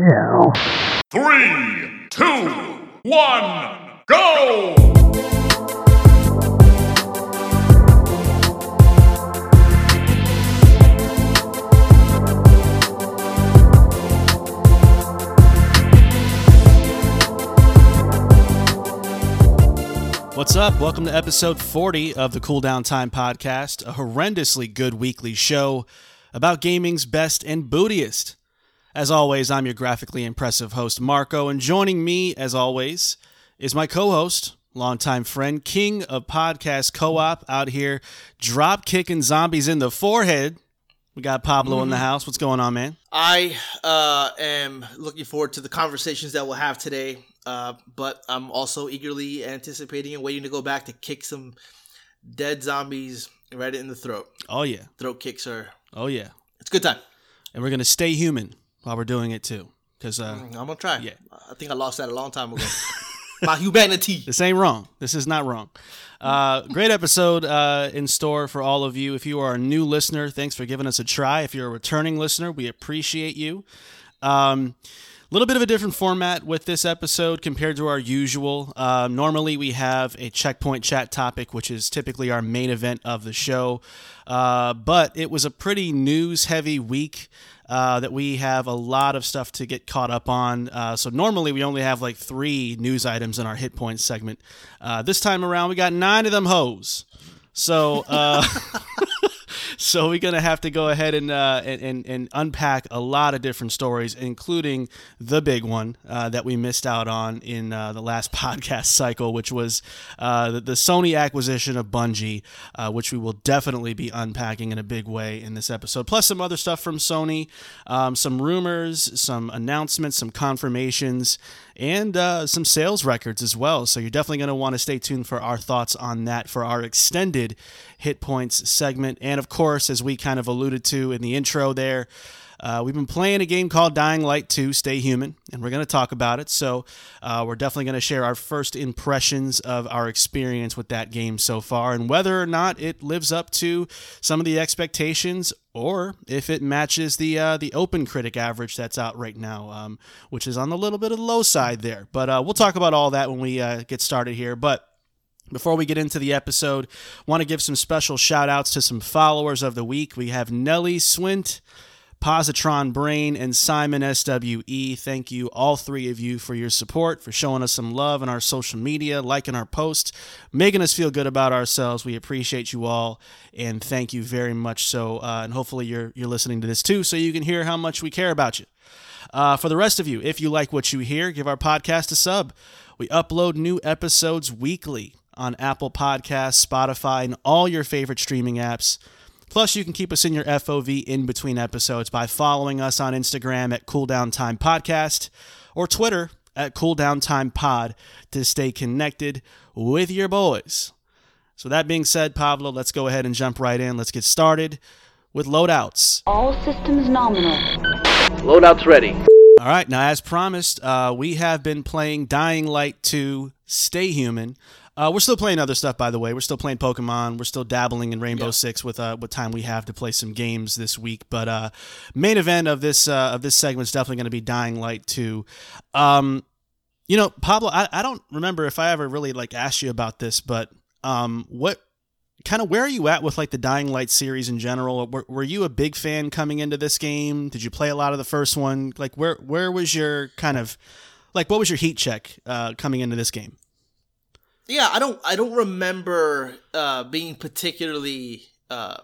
Yeah. Three, two, one, go! What's up? Welcome to episode 40 of the Cool Down Time podcast, a horrendously good weekly show about gaming's best and bootiest. As always, I'm your graphically impressive host, Marco, and joining me, as always, is my co host, longtime friend, king of podcast co op out here, drop kicking zombies in the forehead. We got Pablo in the house. What's going on, man? I uh, am looking forward to the conversations that we'll have today, uh, but I'm also eagerly anticipating and waiting to go back to kick some dead zombies right in the throat. Oh, yeah. Throat kicks are Oh, yeah. it's a good time. And we're going to stay human while we're doing it, too. Because uh, I'm gonna try. Yeah. I think I lost that a long time ago. My humanity. This ain't wrong. This is not wrong. Uh, great episode uh, in store for all of you. If you are a new listener, thanks for giving us a try. If you're a returning listener, we appreciate you. A um, little bit of a different format with this episode compared to our usual. Uh, normally, we have a checkpoint chat topic, which is typically our main event of the show. Uh, but it was a pretty news heavy week. Uh, that we have a lot of stuff to get caught up on. Uh, so normally we only have like three news items in our hit points segment. Uh, this time around we got nine of them hoes. So uh, so we're gonna have to go ahead and, uh, and, and unpack a lot of different stories, including the big one uh, that we missed out on in uh, the last podcast cycle, which was uh, the, the Sony acquisition of Bungie, uh, which we will definitely be unpacking in a big way in this episode. Plus some other stuff from Sony, um, some rumors, some announcements, some confirmations and uh, some sales records as well. So you're definitely going to want to stay tuned for our thoughts on that for our extended hit points segment. And of course, as we kind of alluded to in the intro there, uh, we've been playing a game called Dying Light 2 Stay Human, and we're going to talk about it. So, uh, we're definitely going to share our first impressions of our experience with that game so far and whether or not it lives up to some of the expectations or if it matches the uh, the OpenCritic average that's out right now, um, which is on the little bit of the low side there. But uh, we'll talk about all that when we uh, get started here. But before we get into the episode, want to give some special shout outs to some followers of the week. We have Nelly Swint, Positron Brain, and Simon SWE. Thank you, all three of you, for your support, for showing us some love in our social media, liking our posts, making us feel good about ourselves. We appreciate you all, and thank you very much. So, uh, and hopefully you're you're listening to this too, so you can hear how much we care about you. Uh, for the rest of you, if you like what you hear, give our podcast a sub. We upload new episodes weekly on Apple Podcasts, Spotify, and all your favorite streaming apps. Plus, you can keep us in your FOV in between episodes by following us on Instagram at Cooldown Time Podcast or Twitter at Cooldown Time Pod to stay connected with your boys. So, that being said, Pablo, let's go ahead and jump right in. Let's get started with loadouts. All systems nominal. Loadout's ready. All right, now as promised, uh, we have been playing Dying Light 2 Stay Human. Uh, we're still playing other stuff, by the way. We're still playing Pokemon. We're still dabbling in Rainbow Yeah. Six with uh, what time we have to play some games this week. But uh, main event of this uh, of this segment is definitely going to be Dying Light 2. Um, you know, Pablo, I, I don't remember if I ever really like asked you about this, but um, what kind of where are you at with like the Dying Light series in general? Were, were you a big fan coming into this game? Did you play a lot of the first one? Like where where was your kind of like what was your heat check uh, coming into this game? Yeah, I don't I don't remember uh being particularly uh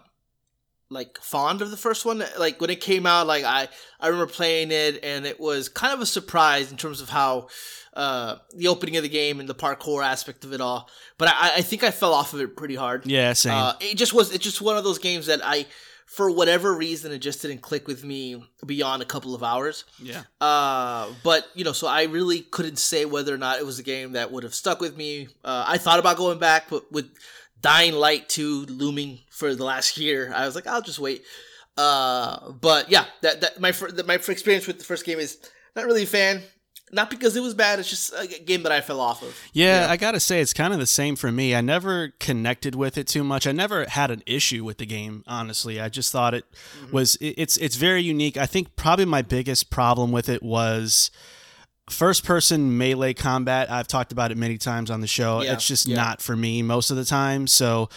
like fond of the first one. Like when it came out, like I I remember playing it and it was kind of a surprise in terms of how uh the opening of the game and the parkour aspect of it all. But I, I think I fell off of it pretty hard. Yeah, same. Uh, it just was. It's just one of those games that I, for whatever reason, it just didn't click with me beyond a couple of hours. yeah. Uh, but you know, so I really couldn't say whether or not it was a game that would have stuck with me. Uh, I thought about going back, but with Dying Light 2 looming for the last year, I was like, I'll just wait. Uh, but yeah, that, that my that my experience with the first game is not really a fan. Not because it was bad. It's just a game that I fell off of. Yeah, Yeah. I gotta say it's kind of the same for me. I never connected with it too much. I never had an issue with the game. Honestly, I just thought it Mm-hmm. was it, it's it's very unique. I think probably my biggest problem with it was first person melee combat. I've talked about it many times on the show. Yeah, It's just yeah. not for me most of the time. So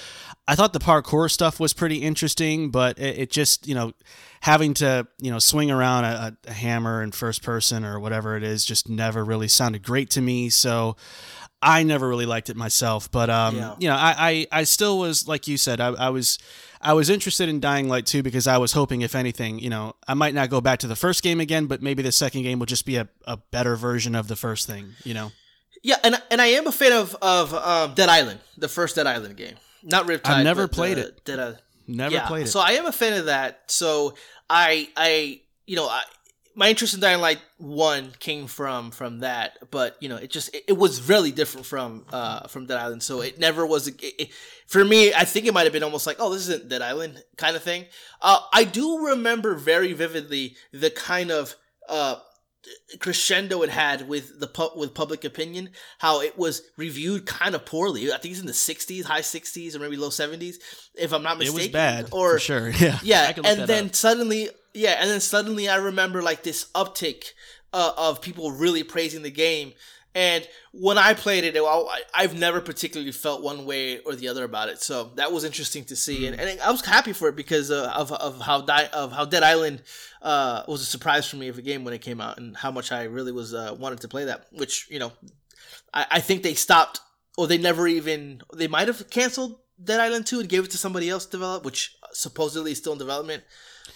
I thought the parkour stuff was pretty interesting, but it, it just you know having to you know swing around a, a hammer in first person or whatever it is just never really sounded great to me. So. I never really liked it myself, but um, Yeah. you know, I, I, I still was like you said, I, I was I was interested in Dying Light 2 because I was hoping, if anything, you know, I might not go back to the first game again, but maybe the second game will just be a, a better version of the first thing, you know? Yeah, and and I am a fan of of um, Dead Island, the first Dead Island game, not Riptide. I've never but played the it. Dead Island. Never yeah, played it. So I am a fan of that. So I I you know I my interest in Dying Light one came from from that, but you know it just it, it was really different from uh from Dead Island. So it never was a, it, it- for me. I think it might have been almost like oh this isn't Dead Island kind of thing. Uh, I do remember very vividly the kind of uh crescendo it had with the pu- with public opinion how it was reviewed kind of poorly i think it's in the 60s high 60s or maybe low 70s if i'm not mistaken. it was bad, or sure. Yeah. yeah I can look and then up. suddenly yeah and then suddenly i remember like this uptick uh, of people really praising the game. And when i played it I, i've never particularly felt one way or the other about it. So that was interesting to see. And, and i was happy for it because uh, of, of how Di- of how dead island uh, was a surprise for me of a game when it came out and how much i really was uh, wanted to play that which you know I, I think they stopped or they never even they might have canceled dead island 2 and gave it to somebody else to develop which supposedly is still in development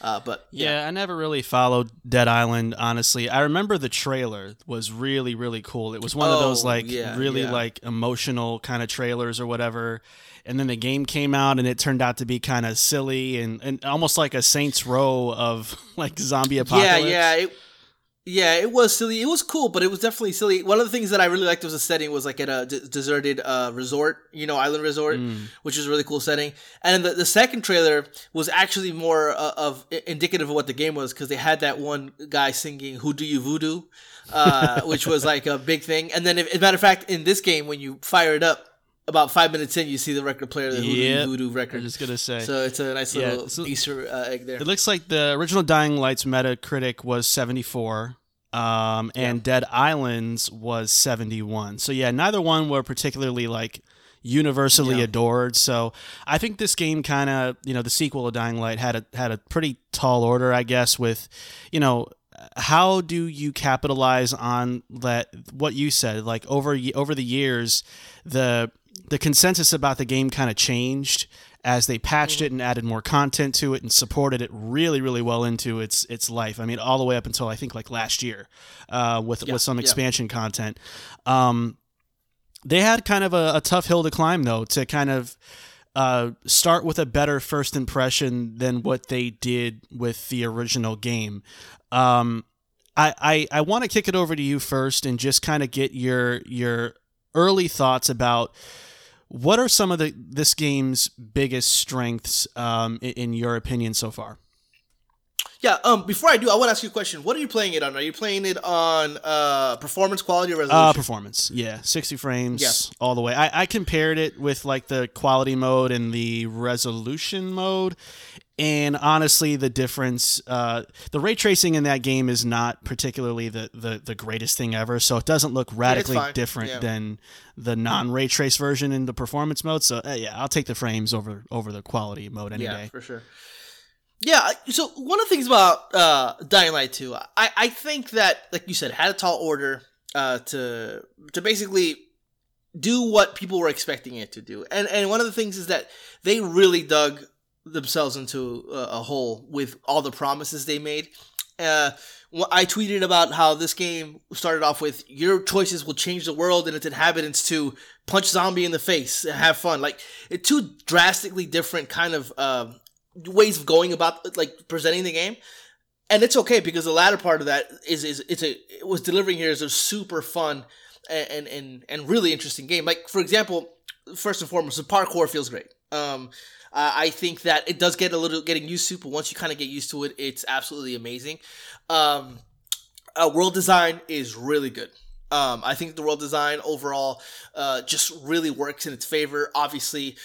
uh, but yeah, Yeah, I never really followed Dead Island, honestly. I remember the trailer was really, really cool. It was one of those Oh, like yeah, really yeah. like emotional kind of trailers or whatever. And then the game came out and it turned out to be kind of silly and, and almost like a Saints Row of like zombie apocalypse. yeah yeah it, yeah it was silly. It was cool but it was definitely silly. One of the things that i really liked was the setting. Was like at a d- deserted uh, resort you know island resort Mm. which is a really cool setting. And then the, the second trailer was actually more uh, of indicative of what the game was because they had that one guy singing who do you voodoo? uh, which was like a big thing. And then if, as a matter of fact in this game when you fire it up about five minutes in you see the record player the who do Yep. you voodoo I record was just gonna say. so it's a nice Yeah, little so- easter uh, egg there It looks like the original Dying Light's Metacritic was 74, um, and Dead Islands was 71. So yeah, neither one were particularly like universally Yeah. adored. So I think this game kind of, you know, the sequel of Dying Light had a had a pretty tall order, I guess, with, you know. How do you capitalize on that? What you said, like over over the years, the the consensus about the game kind of changed as they patched it and added more content to it and supported it really really well into its its life. I mean all the way up until i think like last year uh, with with some yeah. expansion content. Um, they had kind of a, a tough hill to climb though to kind of uh, start with a better first impression than what they did with the original game. Um, I, I, I want to kick it over to you first and just kind of get your your early thoughts about what are some of the this game's biggest strengths um, in, in your opinion so far. Yeah. Um. Before I do, I want to ask you a question. What are you playing it on? Are you playing it on uh performance, quality, or resolution? Uh, performance, yeah, sixty frames Yeah. all the way. I, I compared it with like the quality mode and the resolution mode, and honestly, the difference, uh, the ray tracing in that game is not particularly the, the, the greatest thing ever. So it doesn't look radically different Yeah. than the non ray trace version in the performance mode. So uh, yeah, I'll take the frames over over the quality mode any yeah, day. for sure. Yeah. So one of the things about uh Dying Light 2, I I think that like you said, had a tall order uh to to basically do what people were expecting it to do, and and one of the things is that they really dug themselves into a, a hole with all the promises they made. Uh, I tweeted about how this game started off with your choices will change the world and its inhabitants to punch zombie in the face and have fun. Like two drastically different kind of uh, ways of going about like presenting the game. And it's okay because the latter part of that is is it's a it was delivering here is a super fun and and and, really interesting game. Like for example, first and foremost, the parkour feels great. Um, I think that it does get a little getting used to, but once you kind of get used to it, it's absolutely amazing. Um, Uh, world design is really good. Um, I think the world design overall uh, just really works in its favor. Obviously,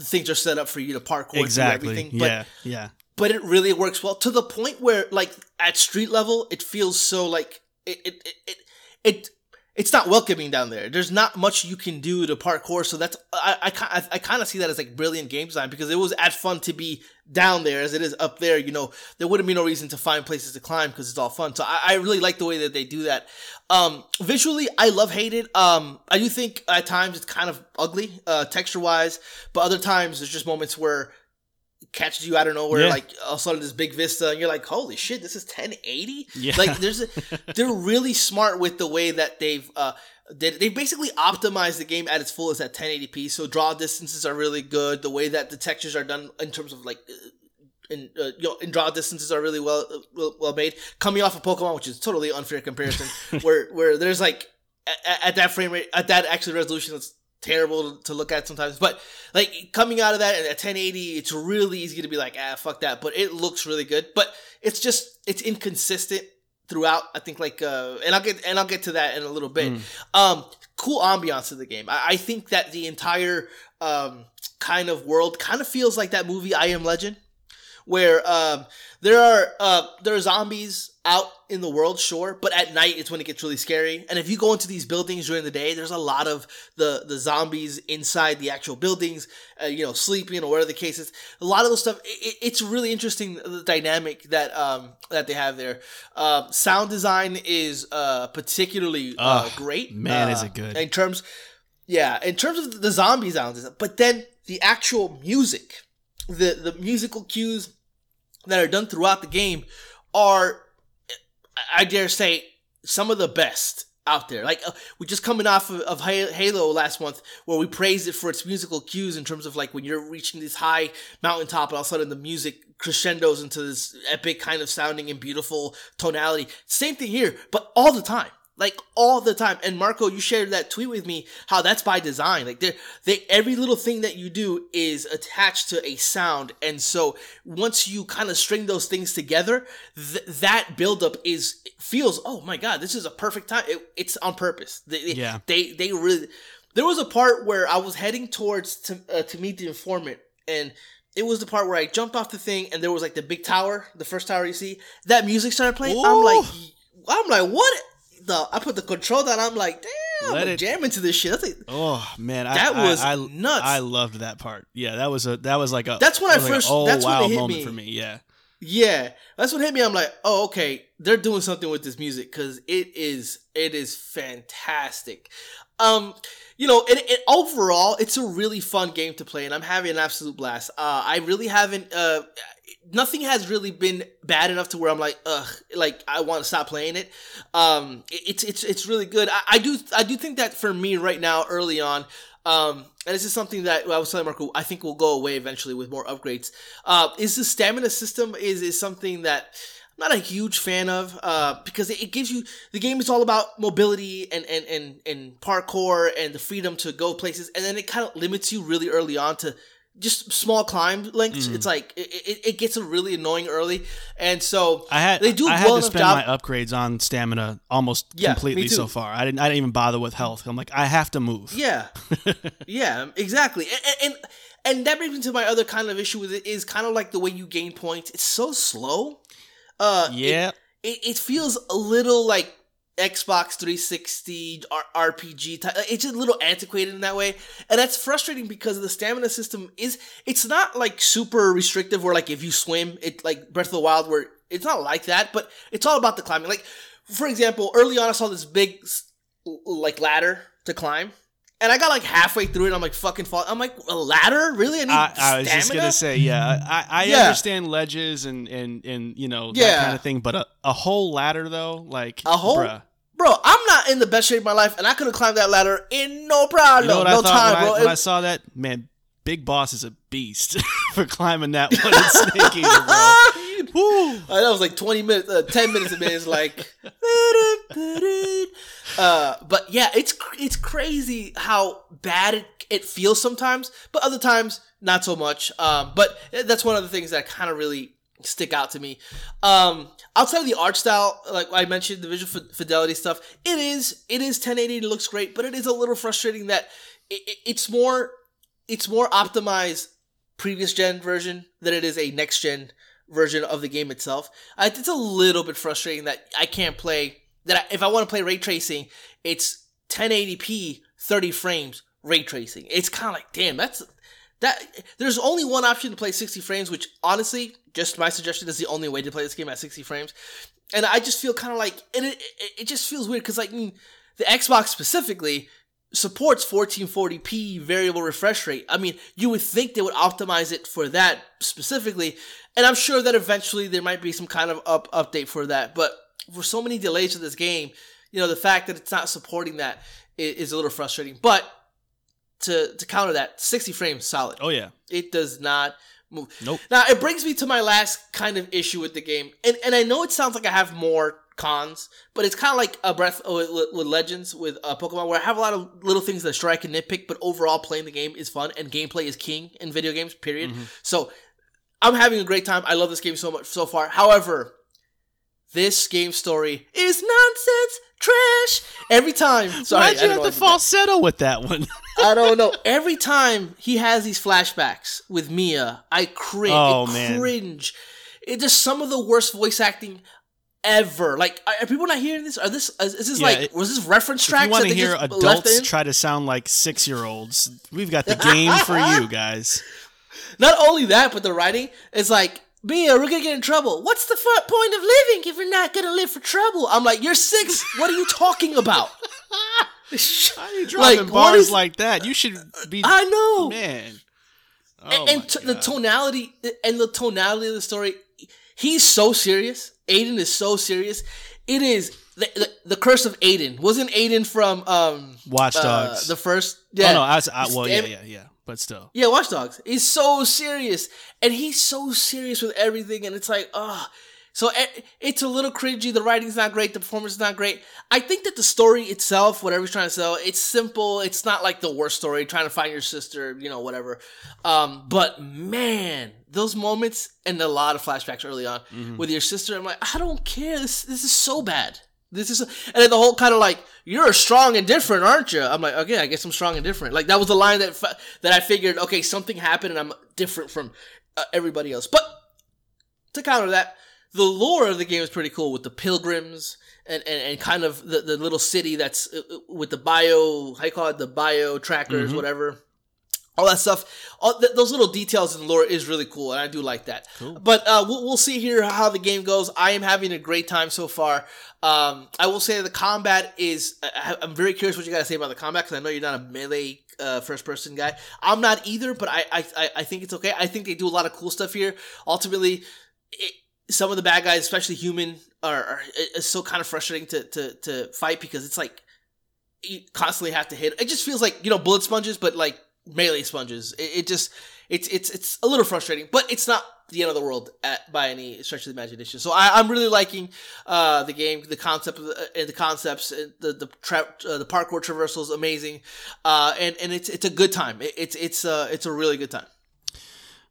things are set up for you to parkour exactly. through everything. But yeah, yeah. but it really works well to the point where like at street level it feels so like it it, it, it it's not welcoming down there. There's not much you can do to parkour, so that's I I, I, I kind of see that as like brilliant game design because it was as fun to be down there as it is up there. You know, there wouldn't be no reason to find places to climb because it's all fun. So I, I really like the way that they do that. Um, visually, I love hate it. Um, I do think at times it's kind of ugly, uh, texture wise, but other times there's just moments where catches you out of nowhere, Yeah. like all of a sudden this big vista, and you're like, "Holy shit, this is 1080!" Yeah. Like, there's, a, they're really smart with the way that they've, uh, they they basically optimized the game at its fullest at 1080p. So draw distances are really good. The way that the textures are done in terms of like. uh, In, uh, you know, in draw distances are really well, uh, well well made. Coming off of Pokemon, which is totally unfair comparison, where where there's like at, at that frame rate, at that actually resolution, it's terrible to look at sometimes. But like coming out of that at 1080, it's really easy to be like, ah, fuck that. But it looks really good. But it's just it's inconsistent throughout. I think like, uh, and I'll get and I'll get to that in a little bit. Um, cool ambiance of the game. I, I think that the entire um kind of world kind of feels like that movie I Am Legend where um, there are uh, there are zombies out in the world, sure, but at night it's when it gets really scary. And if you go into these buildings during the day, there's a lot of the the zombies inside the actual buildings, uh, you know, sleeping or whatever the case is. A lot of those stuff. It, it's really interesting the dynamic that um, that they have there. Um, sound design is uh, particularly uh, great. man, is uh, it good. in terms. Yeah, in terms of the zombie sounds, but then the actual music the the musical cues that are done throughout the game are I dare say some of the best out there. Like uh, we just coming off of, of Halo last month, where we praised it for its musical cues in terms of like when you're reaching this high mountaintop, and all of a sudden the music crescendos into this epic kind of sounding and beautiful tonality. Same thing here, but all the time. Like all the time, and Marco, you shared that tweet with me. How that's by design. Like they, they, every little thing that you do is attached to a sound, and so once you kind of string those things together, th- that buildup is feels. Oh my god, this is a perfect time. It, it's on purpose. They, Yeah. they they really. There was a part where I was heading towards to uh, to meet the informant, and it was the part where I jumped off the thing, and there was like the big tower, the first tower you see. That music started playing. I'm like, I'm like, what? The I put the control down. I'm like, damn, Let I'm it- jamming to this shit. That's like, Oh man, I, That I- was I, nuts. I loved that part. Yeah, that was a that was like a That's when I like a, first- oh that's when wow it hit moment me. for me. Yeah, Yeah, that's what hit me. I'm like, oh, okay, they're doing something with this music because it is it is fantastic. Um, you know, and, and overall, it's a really fun game to play, and I'm having an absolute blast. Uh, I really haven't. Uh, nothing has really been bad enough to where I'm like, ugh, like I want to stop playing it. Um, it- it's it's it's really good. I, I do I do think that for me right now, early on. Um, and this is something that I was telling Marco, I think will go away eventually with more upgrades. Uh, is the stamina system is is something that I'm not a huge fan of uh, because it, it gives you the game is all about mobility and, and and and parkour and the freedom to go places, and then it kind of limits you really early on to just small climb lengths. Mm. It's like it, it, it gets really annoying early, and so I had they do I had well to spend job. my upgrades on stamina almost Yeah, completely so far. I didn't I didn't even bother with health. I'm like I have to move. Yeah, yeah, exactly. And, and and that brings me to my other kind of issue with it is kind of like the way you gain points. It's so slow. Uh, it- yeah. it, it feels a little like Xbox 360 R- RPG type. It's just a little antiquated in that way, and that's frustrating because the stamina system is. It's not like super restrictive where like if you swim, it like Breath of the Wild where it's not like that, but it's all about the climbing. Like for example, early on I saw this big like ladder to climb. And I got like halfway through it, and I'm like fucking fall. I'm like a ladder, really? I need I, I was just gonna say, yeah, I, I Yeah. understand ledges and and and you know that Yeah. kind of thing, but a, a whole ladder though, like A whole- bruh. bro. I'm not in the best shape of my life, and I could have climbed that ladder in no problem, You know no time, when, bro. I, It- I saw that? Man, Big Boss is a beast for climbing that one Snake Eater, bro. Woo! Uh, that was like 20 minutes, uh, 10 minutes of me. It's like, uh, but yeah, it's it's crazy how bad it, it feels sometimes, but other times not so much. Um, but that's one of the things that kind of really stick out to me. Um, outside of the art style, like I mentioned, the visual fidelity stuff, it is it is 1080. It looks great, but it is a little frustrating that it, it, it's more it's more optimized previous gen version than it is a next gen version of the game itself. It's a little bit frustrating that I can't play that if I want to play ray tracing, it's 1080p 30 frames ray tracing. It's kind of like damn, that's that there's only one option to play 60 frames, which honestly, just my suggestion is the only way to play this game at 60 frames. And I just feel kind of like, and it, it, it just feels weird because like the Xbox specifically supports 1440p variable refresh rate. I mean, you would think they would optimize it for that specifically, and I'm sure that eventually there might be some kind of up update for that. But for so many delays to this game, you know, the fact that it's not supporting that is, is a little frustrating. But to to counter that, 60 frames solid. Oh yeah. It does not move. Nope. Now it brings me to my last kind of issue with the game, and and I know it sounds like I have more cons, but it's kind of like a breath with, with Legends with uh, Pokemon, where I have a lot of little things that strike and nitpick, but overall playing the game is fun and gameplay is king in video games. Period. So I'm having a great time. I love this game so much so far. However, this game story is nonsense, trash. Every time, sorry, Why'd you have the did that. falsetto with that one? I don't know. Every time he has these flashbacks with Mia, I cringe. Oh, I man. cringe. It's just some of the worst voice acting ever. Like, are people not hearing this? Are this is this Yeah, like it- was this reference track? you want to hear adults try to sound like six year olds, we've got the game for you guys. Not only that, but the writing is like. Mia, we're gonna get in trouble. What's the fu- point of living if we're not gonna live for trouble? I'm like, you're six. What are you talking about? Why are you Like, dropping what bars is- like that? You should be. I know. man. Oh and, and t- the tonality and the tonality of the story he's so serious aiden is so serious it is the, the, the curse of aiden. Wasn't aiden from um Watch uh, the first? Yeah. Oh no, I was, I, well, yeah, yeah, yeah, but still. yeah watch dogs. He's so serious. And he's so serious with everything and it's like oh so eh, it's a little cringy. The writing's not great. The performance is not great. I think that the story itself whatever he's trying to sell it's simple. It's not like the worst story trying to find your sister you know whatever. Um, but man those moments and a lot of flashbacks early on with your sister i'm like i don't care. This, this is so bad. This is, and then the whole kind of like you're strong and different, aren't you? I'm like, okay, I guess I'm strong and different. Like that was the line that that I figured, okay, something happened and I'm different from uh, everybody else. But to counter that, the lore of the game is pretty cool with the pilgrims and, and, and kind of the, the little city that's uh, uh, with the bio, how you call it, the bio trackers, whatever. All that stuff, all th- those little details in the lore is really cool, and I do like that. But uh, we'll, we'll see here how the game goes. I am having a great time so far. Um, I will say the combat is. I, I'm very curious what you got to say about the combat because I know you're not a melee uh, first person guy. I'm not either, but I, I I- I think it's okay. I think they do a lot of cool stuff here. Ultimately, it, some of the bad guys, especially human, are, are so kind of frustrating to, to to fight because it's like you constantly have to hit. It just feels like you know bullet sponges, but like melee sponges. It, it just it's it's it's a little frustrating, but it's not the end of the world at, by any stretch of the imagination. So I, I'm really liking uh, the game, the concept of the, and the concepts, and the the tra- uh, the parkour traversal is amazing, uh, and and it's it's a good time. It, it's it's uh, it's a really good time.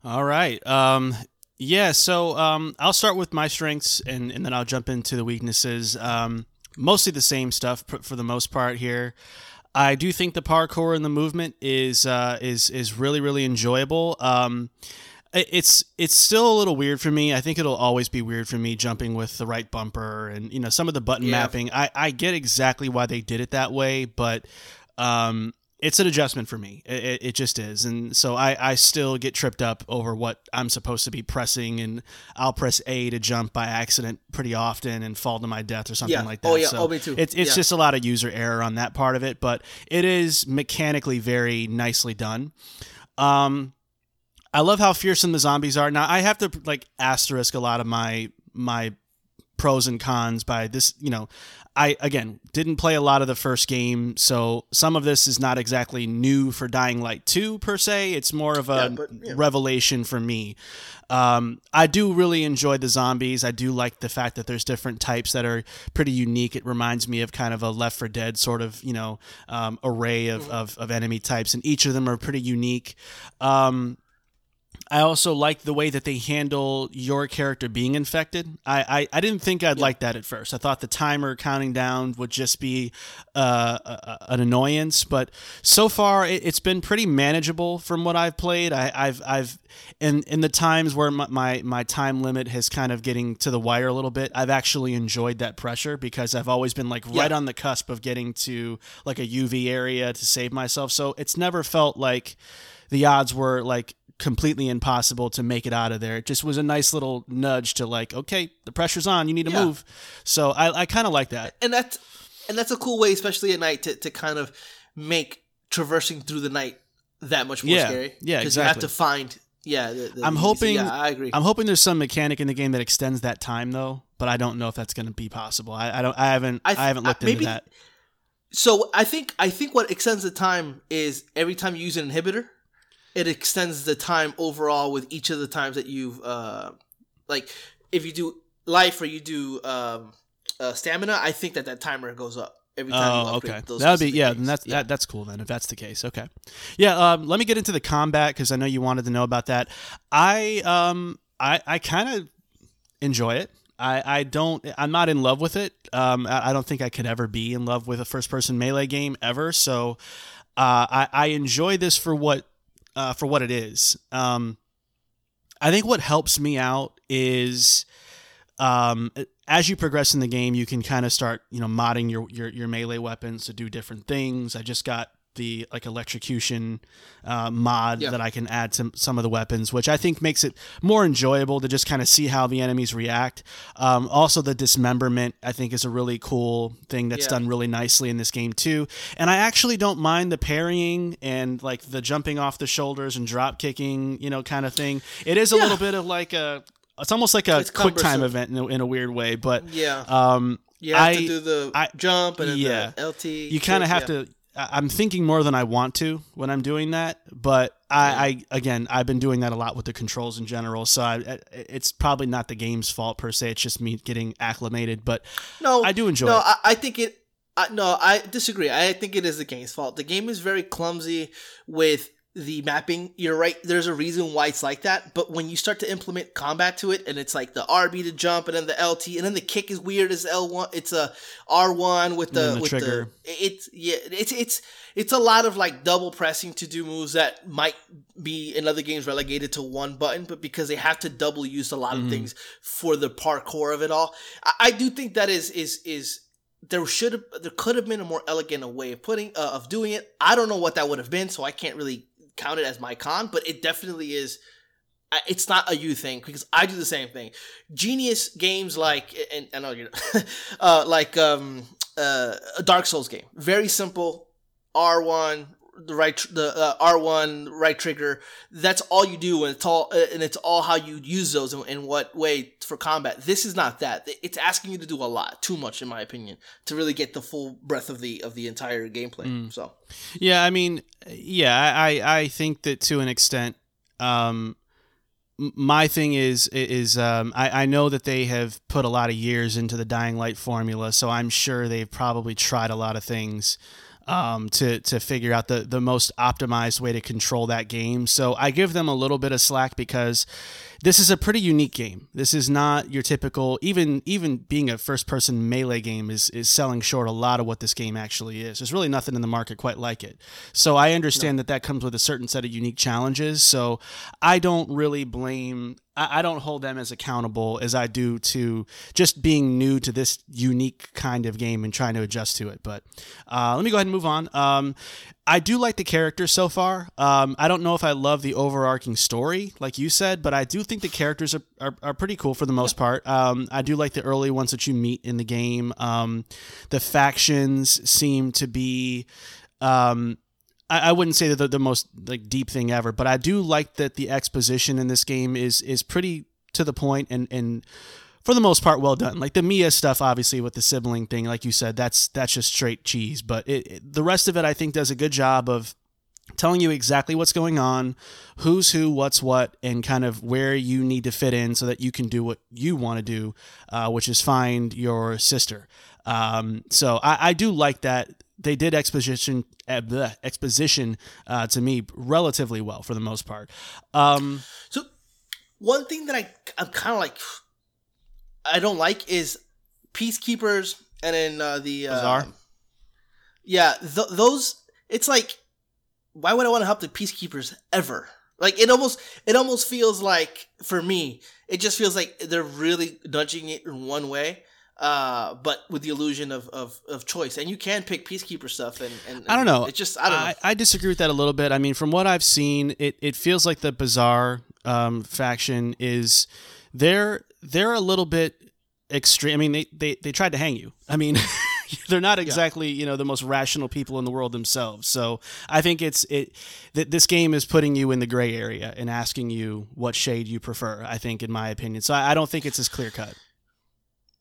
All right. Um, yeah. So um, I'll start with my strengths, and, and then I'll jump into the weaknesses. Um, mostly the same stuff for the most part here. I do think the parkour and the movement is uh, is is really really enjoyable. Um, it's it's still a little weird for me. I think it'll always be weird for me jumping with the right bumper and you know some of the button Yeah. mapping. I, I get exactly why they did it that way, but um, it's an adjustment for me. It, it, just is, and so I, I still get tripped up over what I'm supposed to be pressing, and I'll press A to jump by accident pretty often and fall to my death or something Yeah. like that. Oh, yeah. So Oh, me too. It's it's Yeah. just a lot of user error on that part of it, but it is mechanically very nicely done. Um, I love how fearsome the zombies are. Now I have to like asterisk a lot of my my pros and cons by this. You know, I again didn't play a lot of the first game, so some of this is not exactly new for Dying Light Two per se. It's more of a Yeah, but, yeah. revelation for me. Um, I do really enjoy the zombies. I do like the fact that there's different types that are pretty unique. It reminds me of kind of a Left 4 Dead sort of you know um, array of, of, of enemy types, and each of them are pretty unique. Um, I also like the way that they handle your character being infected. I, I, I didn't think I'd like that at first. I thought the timer counting down would just be uh, a, an annoyance, but so far it, has been pretty manageable from what I've played. I, have I've in in the times where my, my, my time limit has kind of getting to the wire a little bit. I've actually enjoyed that pressure because I've always been like right Yeah. on the cusp of getting to like a UV area to save myself. So it's never felt like the odds were like completely impossible to make it out of there. It just was a nice little nudge to like, okay, the pressure's on, you need to Yeah. move. So I, I kind of like that. and that's and that's a cool way, especially at night, to, to kind of make traversing through the night that much more Yeah. scary. Yeah, because you have to find. Yeah, the, the I'm hoping Yeah, I agree. I'm hoping there's some mechanic in the game that extends that time though, but I don't know if that's going to be possible. I, I don't I haven't I, I haven't looked uh, into that. So I think I think what extends the time is every time you use an inhibitor, it extends the time overall with each of the times that you've uh like if you do life or you do um uh, stamina, I think that that timer goes up every time. Oh, okay. Those That would be yeah. things. Then that's Yeah. that, that's cool. Then if that's the case, okay. Yeah. Um, let me get into the combat because I know you wanted to know about that. I um I I kind of enjoy it. I, I don't I'm not in love with it. Um, I, I don't think I could ever be in love with a first person melee game ever. So, uh, I I enjoy this for what uh, for what it is. Um, I think what helps me out is um, as you progress in the game, you can kind of start, you know, modding your, your your melee weapons to do different things. I just got the like electrocution uh, mod Yeah. that I can add to some of the weapons, which I think makes it more enjoyable to just kind of see how the enemies react. Um, also, the dismemberment I think is a really cool thing that's Yeah. done really nicely in this game too. And I actually don't mind the parrying and like the jumping off the shoulders and drop kicking, you know, kind of thing. It is a Yeah. little bit of like a it's almost like a It's quick time event in a, in a weird way, but Yeah, um, you have I- to do the I- jump and then yeah. the LT. you kind of have yeah. to. I- I'm thinking more than I want to when I'm doing that, but I, I again I've been doing that a lot with the controls in general, so I, it's probably not the game's fault per se. It's just me getting acclimated, but No, I do enjoy No, it. I, I think it. I, no, I disagree. I think it is the game's fault. The game is very clumsy with the mapping. You're right. There's a reason why it's like that. But when you start to implement combat to it, and it's like the RB to jump, and then the LT, and then the kick is weird as L1. It's a R1 with the, the with trigger. the. It's yeah. It's it's it's a lot of like double pressing to do moves that might be in other games relegated to one button, but because they have to double use a lot of Mhm. things for the parkour of it all, I, I do think that is is is there should have there could have been a more elegant way of putting uh, of doing it. I don't know what that would have been, so I can't really count it as my con, but it definitely is. It's not a you thing because I do the same thing. Genius games like and I know you uh, like um uh, a Dark Souls game, very simple. R one the right the uh, R one right trigger. That's all you do, and it's all uh, and it's all how you use those and in what way for combat. This is not that. It's asking you to do a lot, too much in my opinion, to really get the full breadth of the of the entire gameplay. So Yeah, I mean, yeah, I I I think that to an extent, um, my thing is is um, I I know that they have put a lot of years into the Dying Light formula, so I'm sure they've probably tried a lot of things. Um, to to figure out the the most optimized way to control that game, so I give them a little bit of slack because this is a pretty unique game. This is not your typical even even being a first person melee game is is selling short a lot of what this game actually is. There's really nothing in the market quite like it. So I understand that that comes with a certain set of unique challenges. So I don't really blame I I don't hold them as accountable as I do to just being new to this unique kind of game and trying to adjust to it. But uh, let me go ahead and move on. Um, I do like the characters so far. Um, I don't know if I love the overarching story, like you said, but I do think the characters are, are, are pretty cool for the most part. Um, I do like the early ones that you meet in the game. Um, the factions seem to be. Um, I, I wouldn't say that the most like deep thing ever, but I do like that the exposition in this game is is pretty to the point and and for the most part well done. Like the Mia stuff, obviously with the sibling thing, like you said, that's that's just straight cheese. But it, it- the rest of it, I think, does a good job of telling you exactly what's going on, who's who, what's what, and kind of where you need to fit in so that you can do what you want to do, uh, which is find your sister. Um, so I, I do like that they did exposition uh, exposition uh, to me relatively well for the most part. Um, So one thing that I I'm kind of like I don't like is peacekeepers and then uh, the uh, Bazaar? Yeah, th- those it's like why would I want to help the peacekeepers ever? Like it almost it almost feels like for me it just feels like they're really nudging it in one way. Uh, but with the illusion of, of, of choice, and you can pick peacekeeper stuff, and, and I don't know. It just I don't know. I, I disagree with that a little bit. I mean, from what I've seen, it, it feels like the Bazaar um, faction is they're they're a little bit extreme. I mean, they, they, they tried to hang you. I mean, they're not exactly you know the most rational people in the world themselves. So I think it's it that this game is putting you in the gray area and asking you what shade you prefer. I think, in my opinion. So I, I don't think it's as clear cut.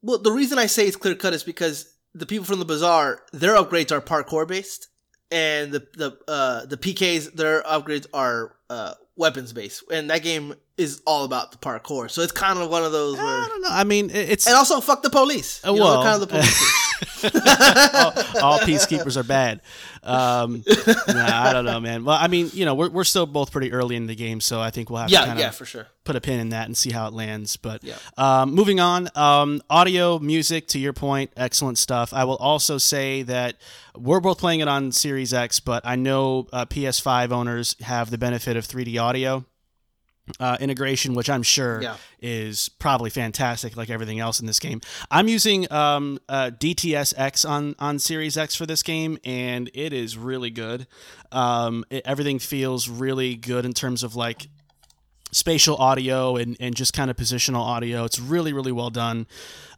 Well, the reason I say it's clear cut is because the people from the bazaar, their upgrades are parkour based, and the the uh, the PKs, their upgrades are uh, weapons base, and that game is all about the parkour. So it's kind of one of those I don't know. I mean, it- it's and also fuck the police. Uh, know, well, they're kind of the police. all, all peacekeepers are bad. Um, nah, I don't know, man. Well, I mean, you know, we're, we're still both pretty early in the game, so I think we'll have to yeah, kind yeah, of for sure. put a pin in that and see how it lands. But Yeah. um, moving on, um, audio, music, to your point, excellent stuff. I will also say that we're both playing it on Series X, but I know uh, PS5 owners have the benefit of 3D audio. Uh, integration, which I'm sure Yeah. is probably fantastic, like everything else in this game. I'm using um, uh, DTS-X on on Series X for this game, and it is really good. Um, it, everything feels really good in terms of like spatial audio and, and just kind of positional audio. It's really, really well done.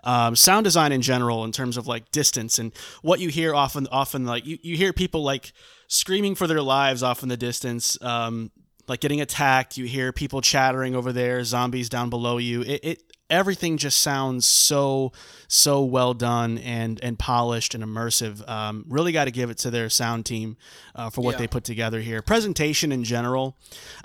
Um, sound design in general, in terms of like distance and what you hear often, often like you, you hear people like screaming for their lives off in the distance, um, like getting attacked. You hear people chattering over there, zombies down below you. It, it everything just sounds so so well done and and polished and immersive. Um, really got to give it to their sound team uh, for what Yeah. they put together here. Presentation in general,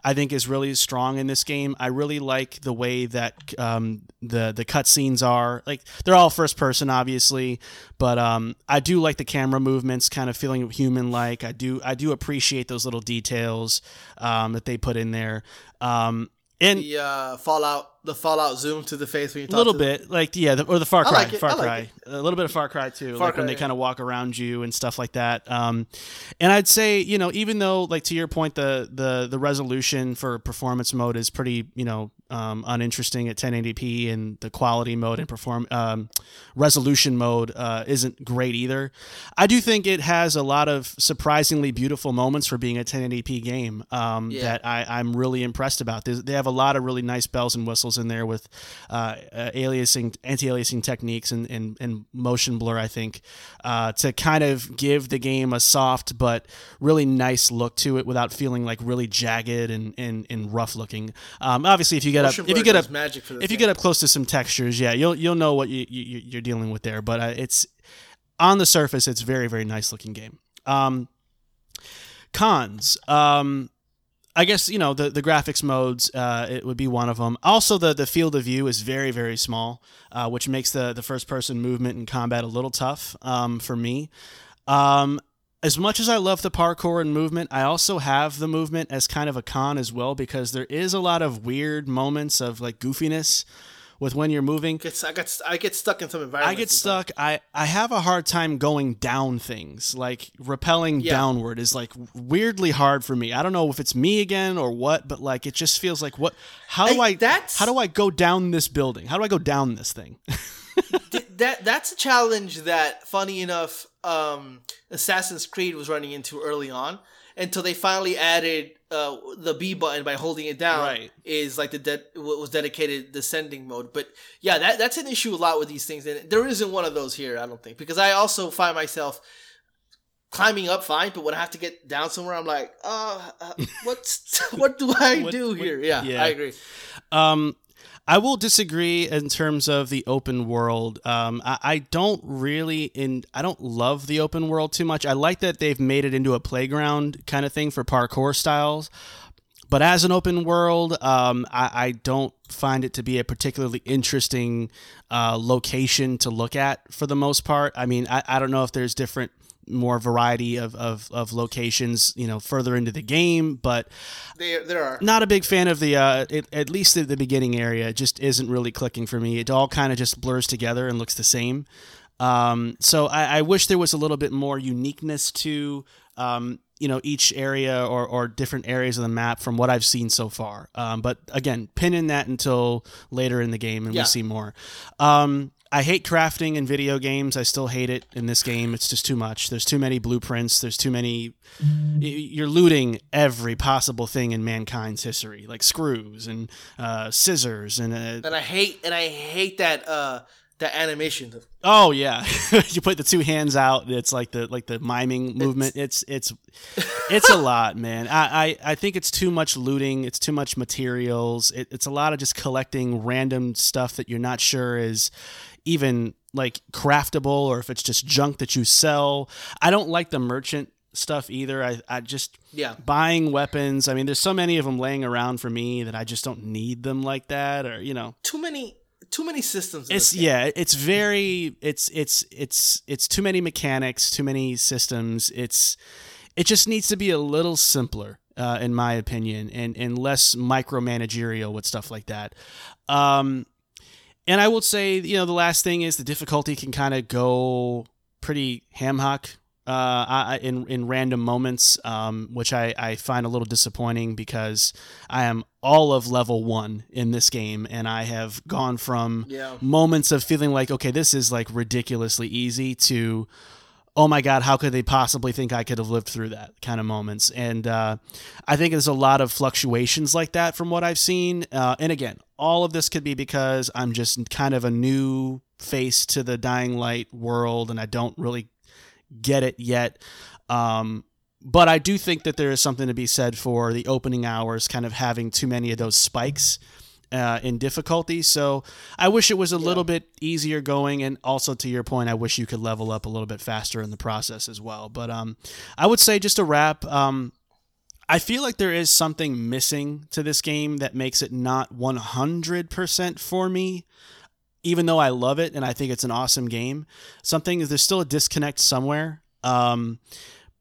I think, is really strong in this game. I really like the way that um, the the cutscenes are. Like they're all first person, obviously, but um, I do like the camera movements, kind of feeling human like. I do I do appreciate those little details um, that they put in there. Um, and The uh, Fallout, the Fallout zoom to the face when you talk a little to them. bit like yeah the, or the far cry like far like cry it. a little bit of far cry too Far like when they yeah. kind of walk around you and stuff like that um and i'd say you know even though like to your point the the the resolution for performance mode is pretty you know um, uninteresting at 1080p and the quality mode and perform um, resolution mode uh, isn't great either i do think it has a lot of surprisingly beautiful moments for being a 1080p game um, Yeah. that I, i'm really impressed about There's, they have a lot of really nice bells and whistles in there with uh, uh, aliasing anti-aliasing techniques and, and, and motion blur i think uh, to kind of give the game a soft but really nice look to it without feeling like really jagged and, and, and rough looking. Um, obviously if you get Motion up if you get up magic if you get up close to some textures yeah you'll you'll know what you, you you're dealing with there but uh, it's on the surface it's very very nice looking game. Um, cons um, I guess you know the, the graphics modes. Uh, it would be one of them. Also, the the field of view is very very small, uh, which makes the the first person movement and combat a little tough um, for me. Um, as much as I love the parkour and movement, I also have the movement as kind of a con as well because there is a lot of weird moments of like goofiness with when you're moving. I get I get stuck in some environments. I get sometimes. stuck. I I have a hard time going down things. Like rappelling Yeah. downward is like weirdly hard for me. I don't know if it's me again or what, but like it just feels like what how do I- I, that's- how do I go down this building? How do I go down this thing? Th- that that's a challenge that, funny enough, um, Assassin's Creed was running into early on until they finally added uh, the B button by holding it down. Right. Is like the de- what was dedicated descending mode. But yeah, that that's an issue a lot with these things, and there isn't one of those here. I don't think because I also find myself climbing up fine, but when I have to get down somewhere, I'm like, uh, uh what's what do I What- do what- here? Yeah, yeah. I agree. Um, I will disagree in terms of the open world. Um, I, I don't really in I don't love the open world too much. I like that they've made it into a playground kind of thing for parkour styles. But as an open world, um, I, I don't find it to be a particularly interesting uh, location to look at for the most part. I mean, I, I don't know if there's different more variety of, of, of locations, you know, further into the game. But There, there are. not a big fan of the uh, it, at least at the beginning area. It just isn't really clicking for me. It all kind of just blurs together and looks the same. Um, so I, I wish there was a little bit more uniqueness to um, you know each area or, or different areas of the map from what I've seen so far. Um, but again, pin in that until later in the game and Yeah. we see more. Um, I hate crafting in video games. I still hate it in this game. It's just too much. There's too many blueprints. There's too many. You're looting every possible thing in mankind's history, like screws and uh, scissors and. Uh, And I hate and I hate that uh that animation. oh yeah, you put the two hands out. It's like the like the miming movement. It's it's it's a lot, man. I, I I think it's too much looting. It's too much materials. It, it's a lot of just collecting random stuff that you're not sure is even like craftable or if it's just junk that you sell. I don't like the merchant stuff either. I I just Yeah. buying weapons. I mean, there's so many of them laying around for me that I just don't need them like that or you know. Too many too many systems. In It's yeah, it's very it's it's it's it's too many mechanics, too many systems. It's it just needs to be a little simpler, uh, in my opinion, and and less micromanagerial with stuff like that. Um, and I will say, you know, the last thing is the difficulty can kind of go pretty ham hock uh, in in random moments, um, which I, I find a little disappointing because I am all of level one in this game, and I have gone from Yeah. moments of feeling like, okay, this is like ridiculously easy to, oh my God, how could they possibly think I could have lived through that kind of moments? And uh, I think there's a lot of fluctuations like that from what I've seen. Uh, and again, all of this could be because I'm just kind of a new face to the Dying Light world and I don't really get it yet. Um, but I do think that there is something to be said for the opening hours kind of having too many of those spikes uh, in difficulty. So I wish it was a little bit easier going, and also to your point, I wish you could level up a little bit faster in the process as well. But um, I would say just to wrap, um, I feel like there is something missing to this game that makes it not 100% for me. Even though I love it and I think it's an awesome game, something is there's still a disconnect somewhere. Um,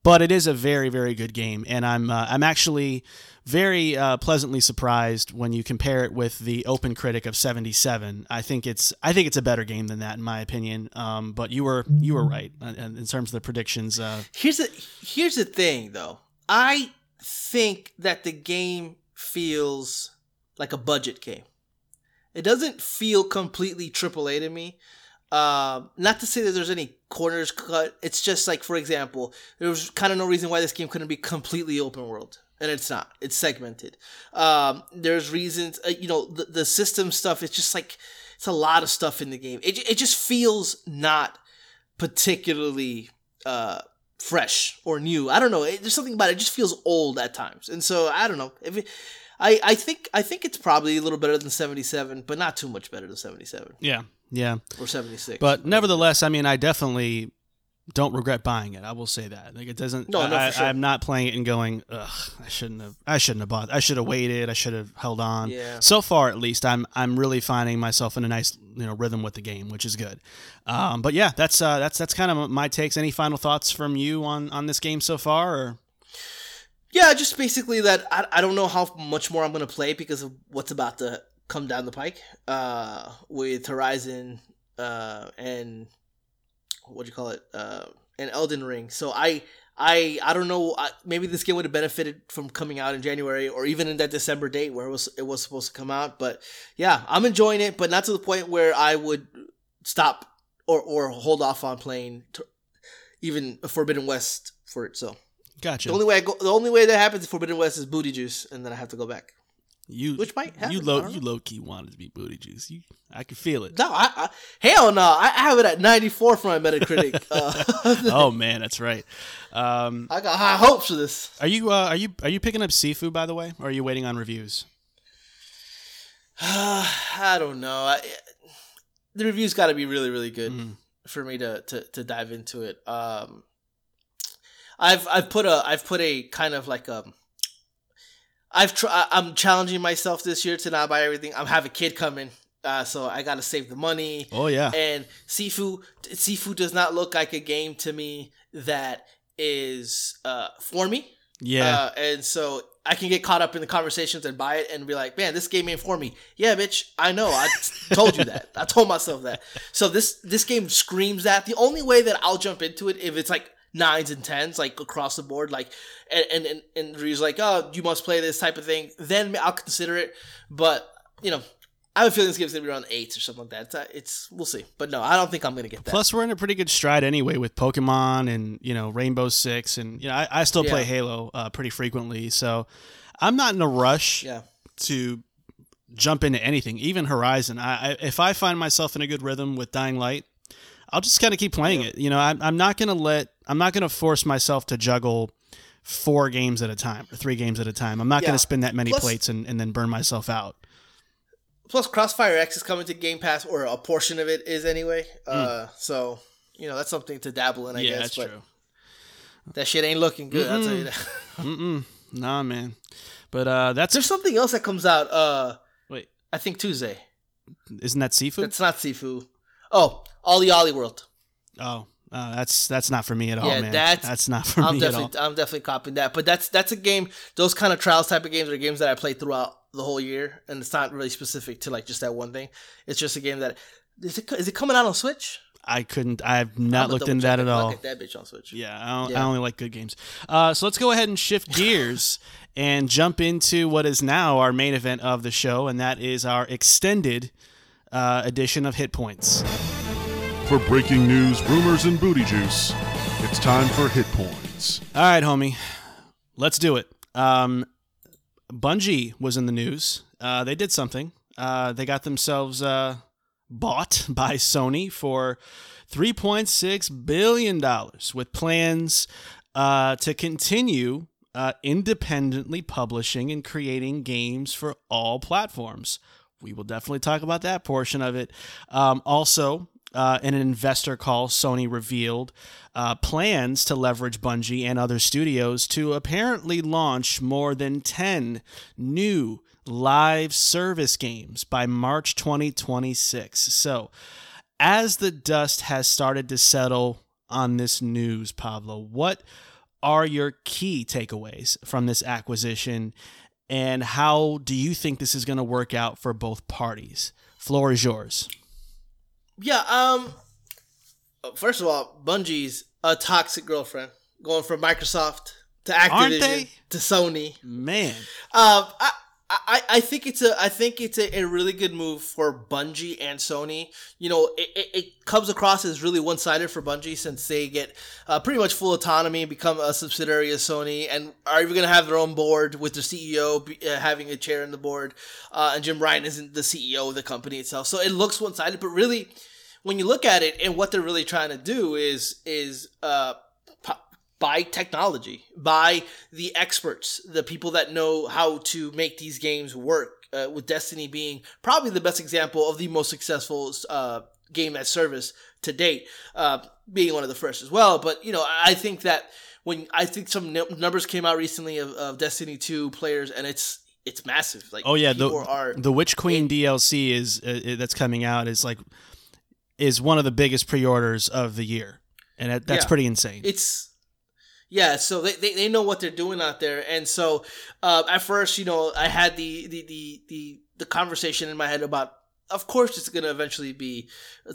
but it is a very very good game and i'm uh, i'm actually very uh, pleasantly surprised when you compare it with the OpenCritic of 77 i think it's i think it's a better game than that in my opinion um, but you were you were right uh, in terms of the predictions uh, Here's the here's the thing though. I think that the game feels like a budget game. It doesn't feel completely AAA to me. Um, not to say that there's any corners cut. It's just like, for example, there was kind of no reason why this game couldn't be completely open world, and it's not. It's segmented. Um, there's reasons, uh, you know, the, the system stuff. It's just like it's a lot of stuff in the game. It it just feels not particularly uh fresh or new. I don't know. It, there's something about it. It just feels old at times, and so I don't know. If it, I I think I think it's probably a little better than 77, but not too much better than 77 yeah yeah or 76. but nevertheless i mean i definitely don't regret buying it. I will say that. Like it doesn't No, no, I, sure. I'm not playing it and going ugh i shouldn't have i shouldn't have bought i should have waited. I should have held on. Yeah. so far at least i'm i'm really finding myself in a nice you know rhythm with the game which is good. Um, but yeah that's uh that's that's kind of my takes. Any final thoughts from you on on this game so far or? Yeah, just basically that I, I don't know how much more I'm gonna play because of what's about to come down the pike uh, with Horizon uh, and what do you call it uh, and Elden Ring. So I I I don't know. I, maybe this game would have benefited from coming out in January or even in that December date where it was it was supposed to come out. But yeah, I'm enjoying it, but not to the point where I would stop or or hold off on playing t- even Forbidden West for it. So. gotcha The only way I go, the only way that happens in Forbidden West is booty juice, and then I have to go back. You Which might happen, you low you low key wanted to be booty juice you i can feel it No, I, I hell no, I, have it at ninety four for my Metacritic. Uh, oh man that's right um I got high hopes for this. Are you uh, are you are you picking up Sifu by the way, or are you waiting on reviews? I don't know. I, the review's got to be really, really good Mhm. for me to, to to dive into it. Um, I've I've put a I've put a kind of like a I've tr- I'm challenging myself this year to not buy everything. I'm have a kid coming Uh, so I gotta save the money. Oh yeah. And Sifu, Sifu does not look like a game to me that is uh, for me. yeah. Uh, and so I can get caught up in the conversations and buy it and be like, man, this game ain't for me. Yeah, bitch, I know. I told you that. I told myself that. So this this game screams that. The only way that I'll jump into it if it's like nines and tens, like across the board, like and and and, and Ryu's like, oh, you must play this type of thing. Then I'll consider it. But you know. I have a feeling this game's gonna be around eights or something like that. It's, it's we'll see, but no, I don't think I'm gonna get that. Plus, we're in a pretty good stride anyway with Pokemon and you know Rainbow Six, and you know I, I still play Yeah. Halo uh, pretty frequently, so I'm not in a rush yeah, to jump into anything, even Horizon. I, I if I find myself in a good rhythm with Dying Light, I'll just kind of keep playing it. You know, I'm, I'm not gonna let I'm not gonna force myself to juggle four games at a time or three games at a time. I'm not Yeah. gonna spin that many Plus- plates and, and then burn myself out. Plus, Crossfire X is coming to Game Pass, or a portion of it is anyway. Uh, so you know that's something to dabble in, I yeah, guess. that's but true. that shit ain't looking good. I'll tell you that. Mm-mm. Nah, man. But uh, that's There's something else that comes out. Uh, wait, I think Tuesday. isn't that Sifu? It's not Sifu. Oh, OlliOlli World. Oh, uh, that's that's not for me at all, Yeah, man. that's- not for I'm me at all. definitely I'm definitely copying that. But that's that's a game. Those kind of trials type of games are games that I play throughout the whole year, and it's not really specific to like just that one thing. It's just a game that is it is it coming out on Switch? I couldn't. I've not looked into that at all. That bitch on Switch. Yeah, I, don't, I only like good games. Uh, so let's go ahead and shift gears and jump into what is now our main event of the show, and that is our extended uh, edition of Hit Points. For breaking news, rumors, and booty juice, it's time for hit points. All right, homie, let's do it. Um, Bungie was in the news. Uh, they did something. Uh, they got themselves uh, bought by Sony for $3.6 billion with plans uh, to continue uh, independently publishing and creating games for all platforms. We will definitely talk about that portion of it. Um, also, uh, in an investor call, Sony revealed uh, plans to leverage Bungie and other studios to apparently launch more than 10 new live service games by March 2026. So, as the dust has started to settle on this news, Pablo, what are your key takeaways from this acquisition and how do you think this is going to work out for both parties? Floor is yours. Yeah. Um. First of all, Bungie's a toxic girlfriend, going from Microsoft to Activision to Sony. Man, Um, I, I, I think it's a I think it's a, a really good move for Bungie and Sony. You know, it, it, it comes across as really one sided for Bungie since they get uh, pretty much full autonomy, and become a subsidiary of Sony, and are even going to have their own board with their CEO be, uh, having a chair in the board, uh, and Jim Ryan isn't the CEO of the company itself. So it looks one sided, but really, when you look at it and what they're really trying to do is is uh, buy technology, by the experts, the people that know how to make these games work. Uh, with Destiny being probably the best example of the most successful uh, game as service to date, uh, being one of the first as well. But you know, I think that when I think some n- numbers came out recently of, of Destiny two players, and it's it's massive. Like oh yeah, the are the Witch Queen DLC is uh, that's coming out is like is one of the biggest pre-orders of the year, and that, that's Yeah. pretty insane. it's yeah so they, they, they know what they're doing out there and so uh, at first you know i had the the, the the the conversation in my head about of course it's going to eventually be uh,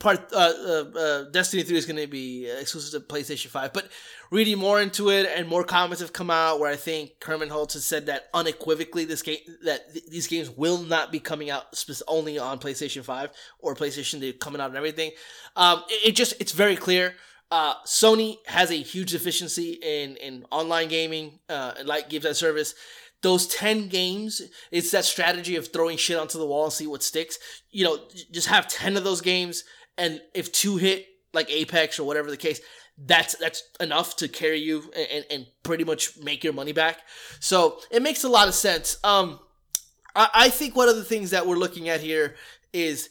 part uh, uh, uh, destiny 3 is going to be exclusive to playstation 5 but reading more into it and more comments have come out where i think Hermen Hulst has said that unequivocally this game that th- these games will not be coming out spec- only on playstation 5 or playstation they're coming out and everything um, it, it just it's very clear uh, Sony has a huge deficiency in, in online gaming, uh, like gives that service. Those 10 games, it's that strategy of throwing shit onto the wall and see what sticks. You know, just have 10 of those games, and if two hit, like Apex or whatever the case, that's that's enough to carry you and, and, pretty much make your money back. So it makes a lot of sense. Um, I, I think one of the things that we're looking at here is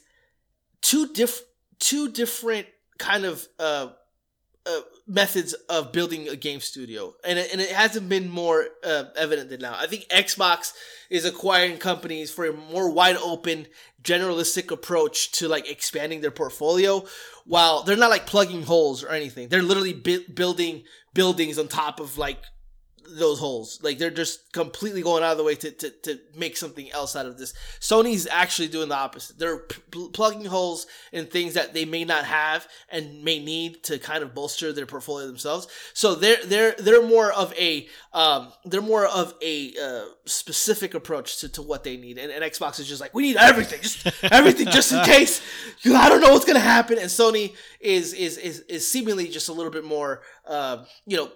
two diff two different kind of uh, uh, methods of building a game studio, and it, and it hasn't been more uh, evident than now. I think Xbox is acquiring companies for a more wide open, generalistic approach to like expanding their portfolio. While they're not like plugging holes or anything, they're literally building buildings on top of like those holes. Like they're just completely going out of the way to, to, to make something else out of this. Sony's actually doing the opposite. They're p- plugging holes in things that they may not have and may need to kind of bolster their portfolio themselves. So they're they're they're more of a um, they're more of a uh, specific approach to, to what they need. And, and Xbox is just like we need everything, just everything, just in case. I don't know what's gonna happen. And Sony is is is is seemingly just a little bit more uh, you know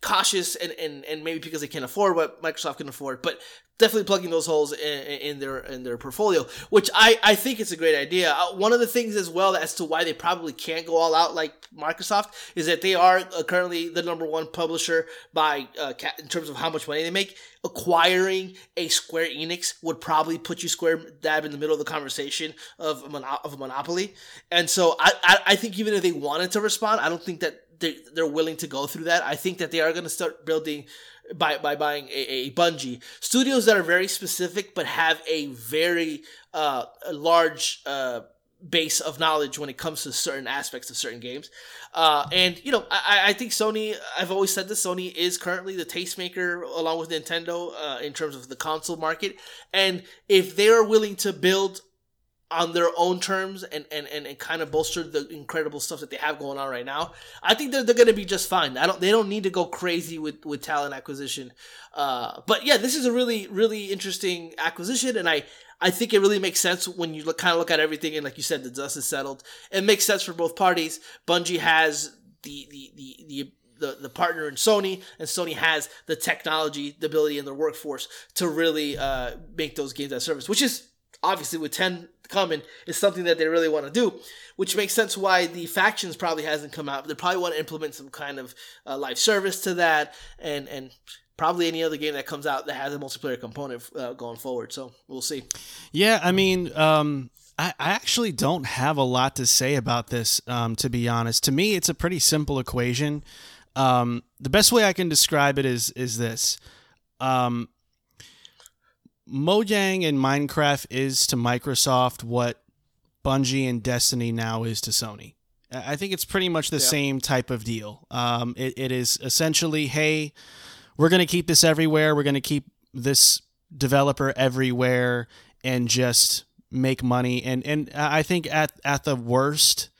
cautious and, and, and maybe because they can't afford what Microsoft can afford, but definitely plugging those holes in, in their in their portfolio, which I, I think it's a great idea. Uh, one of the things as well as to why they probably can't go all out like Microsoft is that they are uh, currently the number one publisher by uh, in terms of how much money they make. Acquiring a Square Enix would probably put you square dab in the middle of the conversation of a, mono- of a monopoly, and so I, I I think even if they wanted to respond, I don't think that they, they're willing to go through that. I think that they are going to start building by, by buying a, a Bungie studios that are very specific but have a very uh, large uh, base of knowledge when it comes to certain aspects of certain games. Uh, and you know, I, I think Sony. I've always said this. Sony is currently the tastemaker along with Nintendo uh, in terms of the console market. And if they are willing to build on their own terms and, and, and, and kind of bolster the incredible stuff that they have going on right now, I think they're, they're going to be just fine. I don't they don't need to go crazy with, with talent acquisition. Uh, but yeah, this is a really really interesting acquisition, and I I think it really makes sense when you look, kind of look at everything and like you said, the dust is settled. It makes sense for both parties. Bungie has the the the, the the, the partner in Sony, and Sony has the technology, the ability, and the workforce to really uh, make those games as service, which is obviously with 10 coming is something that they really want to do, which makes sense why the factions probably hasn't come out. They probably want to implement some kind of uh, live service to that, and and probably any other game that comes out that has a multiplayer component uh, going forward. So we'll see. Yeah, I mean, um, I, actually don't have a lot to say about this. Um, to be honest, to me, it's a pretty simple equation. Um, the best way I can describe it is is this. Um, Mojang and Minecraft is to Microsoft what Bungie and Destiny now is to Sony. I think it's pretty much the yeah. same type of deal. Um, it, it is essentially, hey, we're going to keep this everywhere. We're going to keep this developer everywhere and just make money. And and I think at at the worst,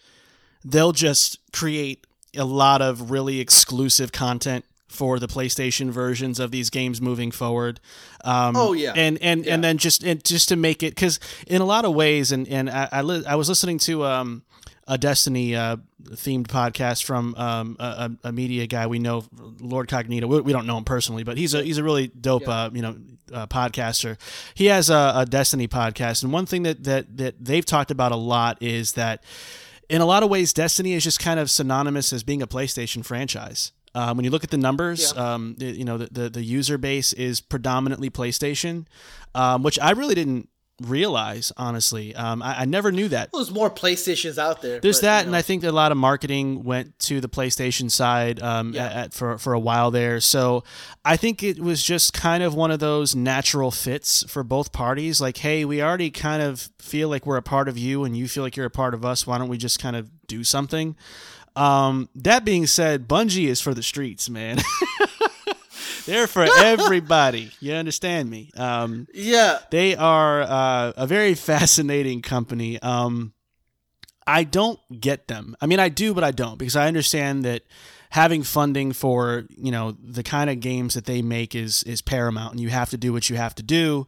they'll just create a lot of really exclusive content for the PlayStation versions of these games moving forward. Um, oh yeah, and and yeah. and then just and just to make it because in a lot of ways, and and I I, li- I was listening to um, a Destiny uh, themed podcast from um, a, a, media guy we know, Lord Cognito. We, we, don't know him personally, but he's a he's a really dope yeah. uh, you know uh, podcaster. He has a, a Destiny podcast, and one thing that that that they've talked about a lot is that in a lot of ways, Destiny is just kind of synonymous as being a PlayStation franchise. Um, when you look at the numbers, yeah. um, you know the, the, the user base is predominantly PlayStation, um, which I really didn't realize honestly. Um, I, I, never knew that. Well, there's more PlayStations out there. There's but, that, you know. and I think that a lot of marketing went to the PlayStation side um, yeah. at, at, for for a while there. So I think it was just kind of one of those natural fits for both parties. Like, hey, we already kind of feel like we're a part of you, and you feel like you're a part of us. Why don't we just kind of do something? Um, that being said, Bungie is for the streets, man. They're for everybody. You understand me? Um, yeah. They are uh, a very fascinating company. Um, I don't get them. I mean, I do, but I don't because I understand that having funding for you know the kind of games that they make is is paramount, and you have to do what you have to do.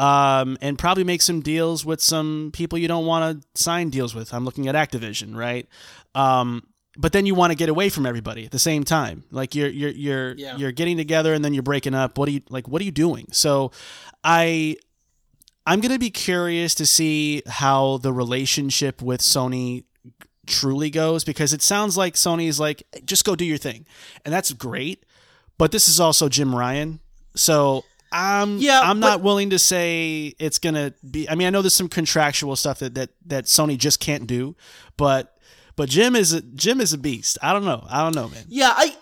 Um, and probably make some deals with some people you don't want to sign deals with. I'm looking at Activision, right? Um, but then you want to get away from everybody at the same time. Like you're you're you're yeah. you're getting together and then you're breaking up. What are you like? What are you doing? So, I I'm gonna be curious to see how the relationship with Sony truly goes because it sounds like Sony's like just go do your thing, and that's great. But this is also Jim Ryan, so I'm yeah, I'm not willing to say it's gonna be. I mean, I know there's some contractual stuff that that that Sony just can't do, but but Jim is a, Jim is a beast. I don't know. I don't know, man. Yeah, I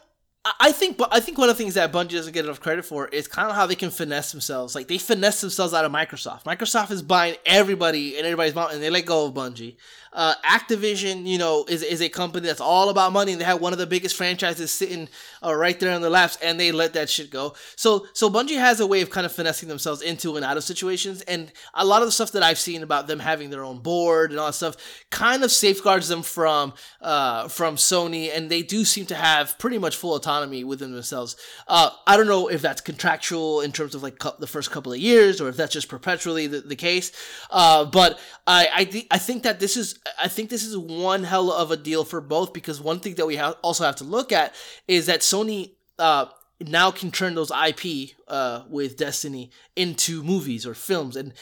I think, but I think one of the things that Bungie doesn't get enough credit for is kind of how they can finesse themselves. Like they finesse themselves out of Microsoft. Microsoft is buying everybody and everybody's mouth, and they let go of Bungie. Uh, Activision, you know, is, is a company that's all about money, and they have one of the biggest franchises sitting uh, right there on their laps, and they let that shit go. So, so Bungie has a way of kind of finessing themselves into and out of situations, and a lot of the stuff that I've seen about them having their own board and all that stuff kind of safeguards them from uh, from Sony, and they do seem to have pretty much full autonomy within themselves. Uh, I don't know if that's contractual in terms of like cu- the first couple of years, or if that's just perpetually the, the case. Uh, but I I, th- I think that this is I think this is one hell of a deal for both because one thing that we ha- also have to look at is that Sony uh, now can turn those IP uh, with Destiny into movies or films, and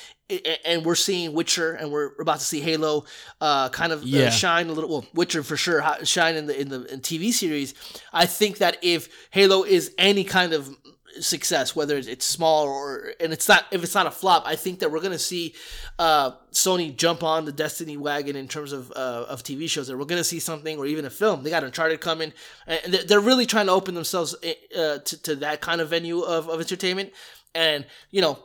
and we're seeing Witcher, and we're about to see Halo, uh, kind of uh, Yeah. shine a little. Well, Witcher for sure shine in the in the in TV series. I think that if Halo is any kind of success, whether it's small or and it's not if it's not a flop, I think that we're gonna see uh, Sony jump on the Destiny wagon in terms of uh, of TV shows. That we're gonna see something or even a film. They got Uncharted coming, and they're- really trying to open themselves uh, to to that kind of venue of, of entertainment. And you know,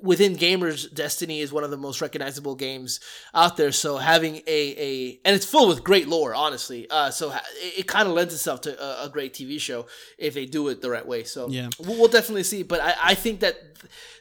within gamers, Destiny is one of the most recognizable games out there. So having a a and it's full with great lore, honestly. Uh, so it, it kind of lends itself to a, a great TV show if they do it the right way. So Yeah. we'll, we'll definitely see. But I, I think that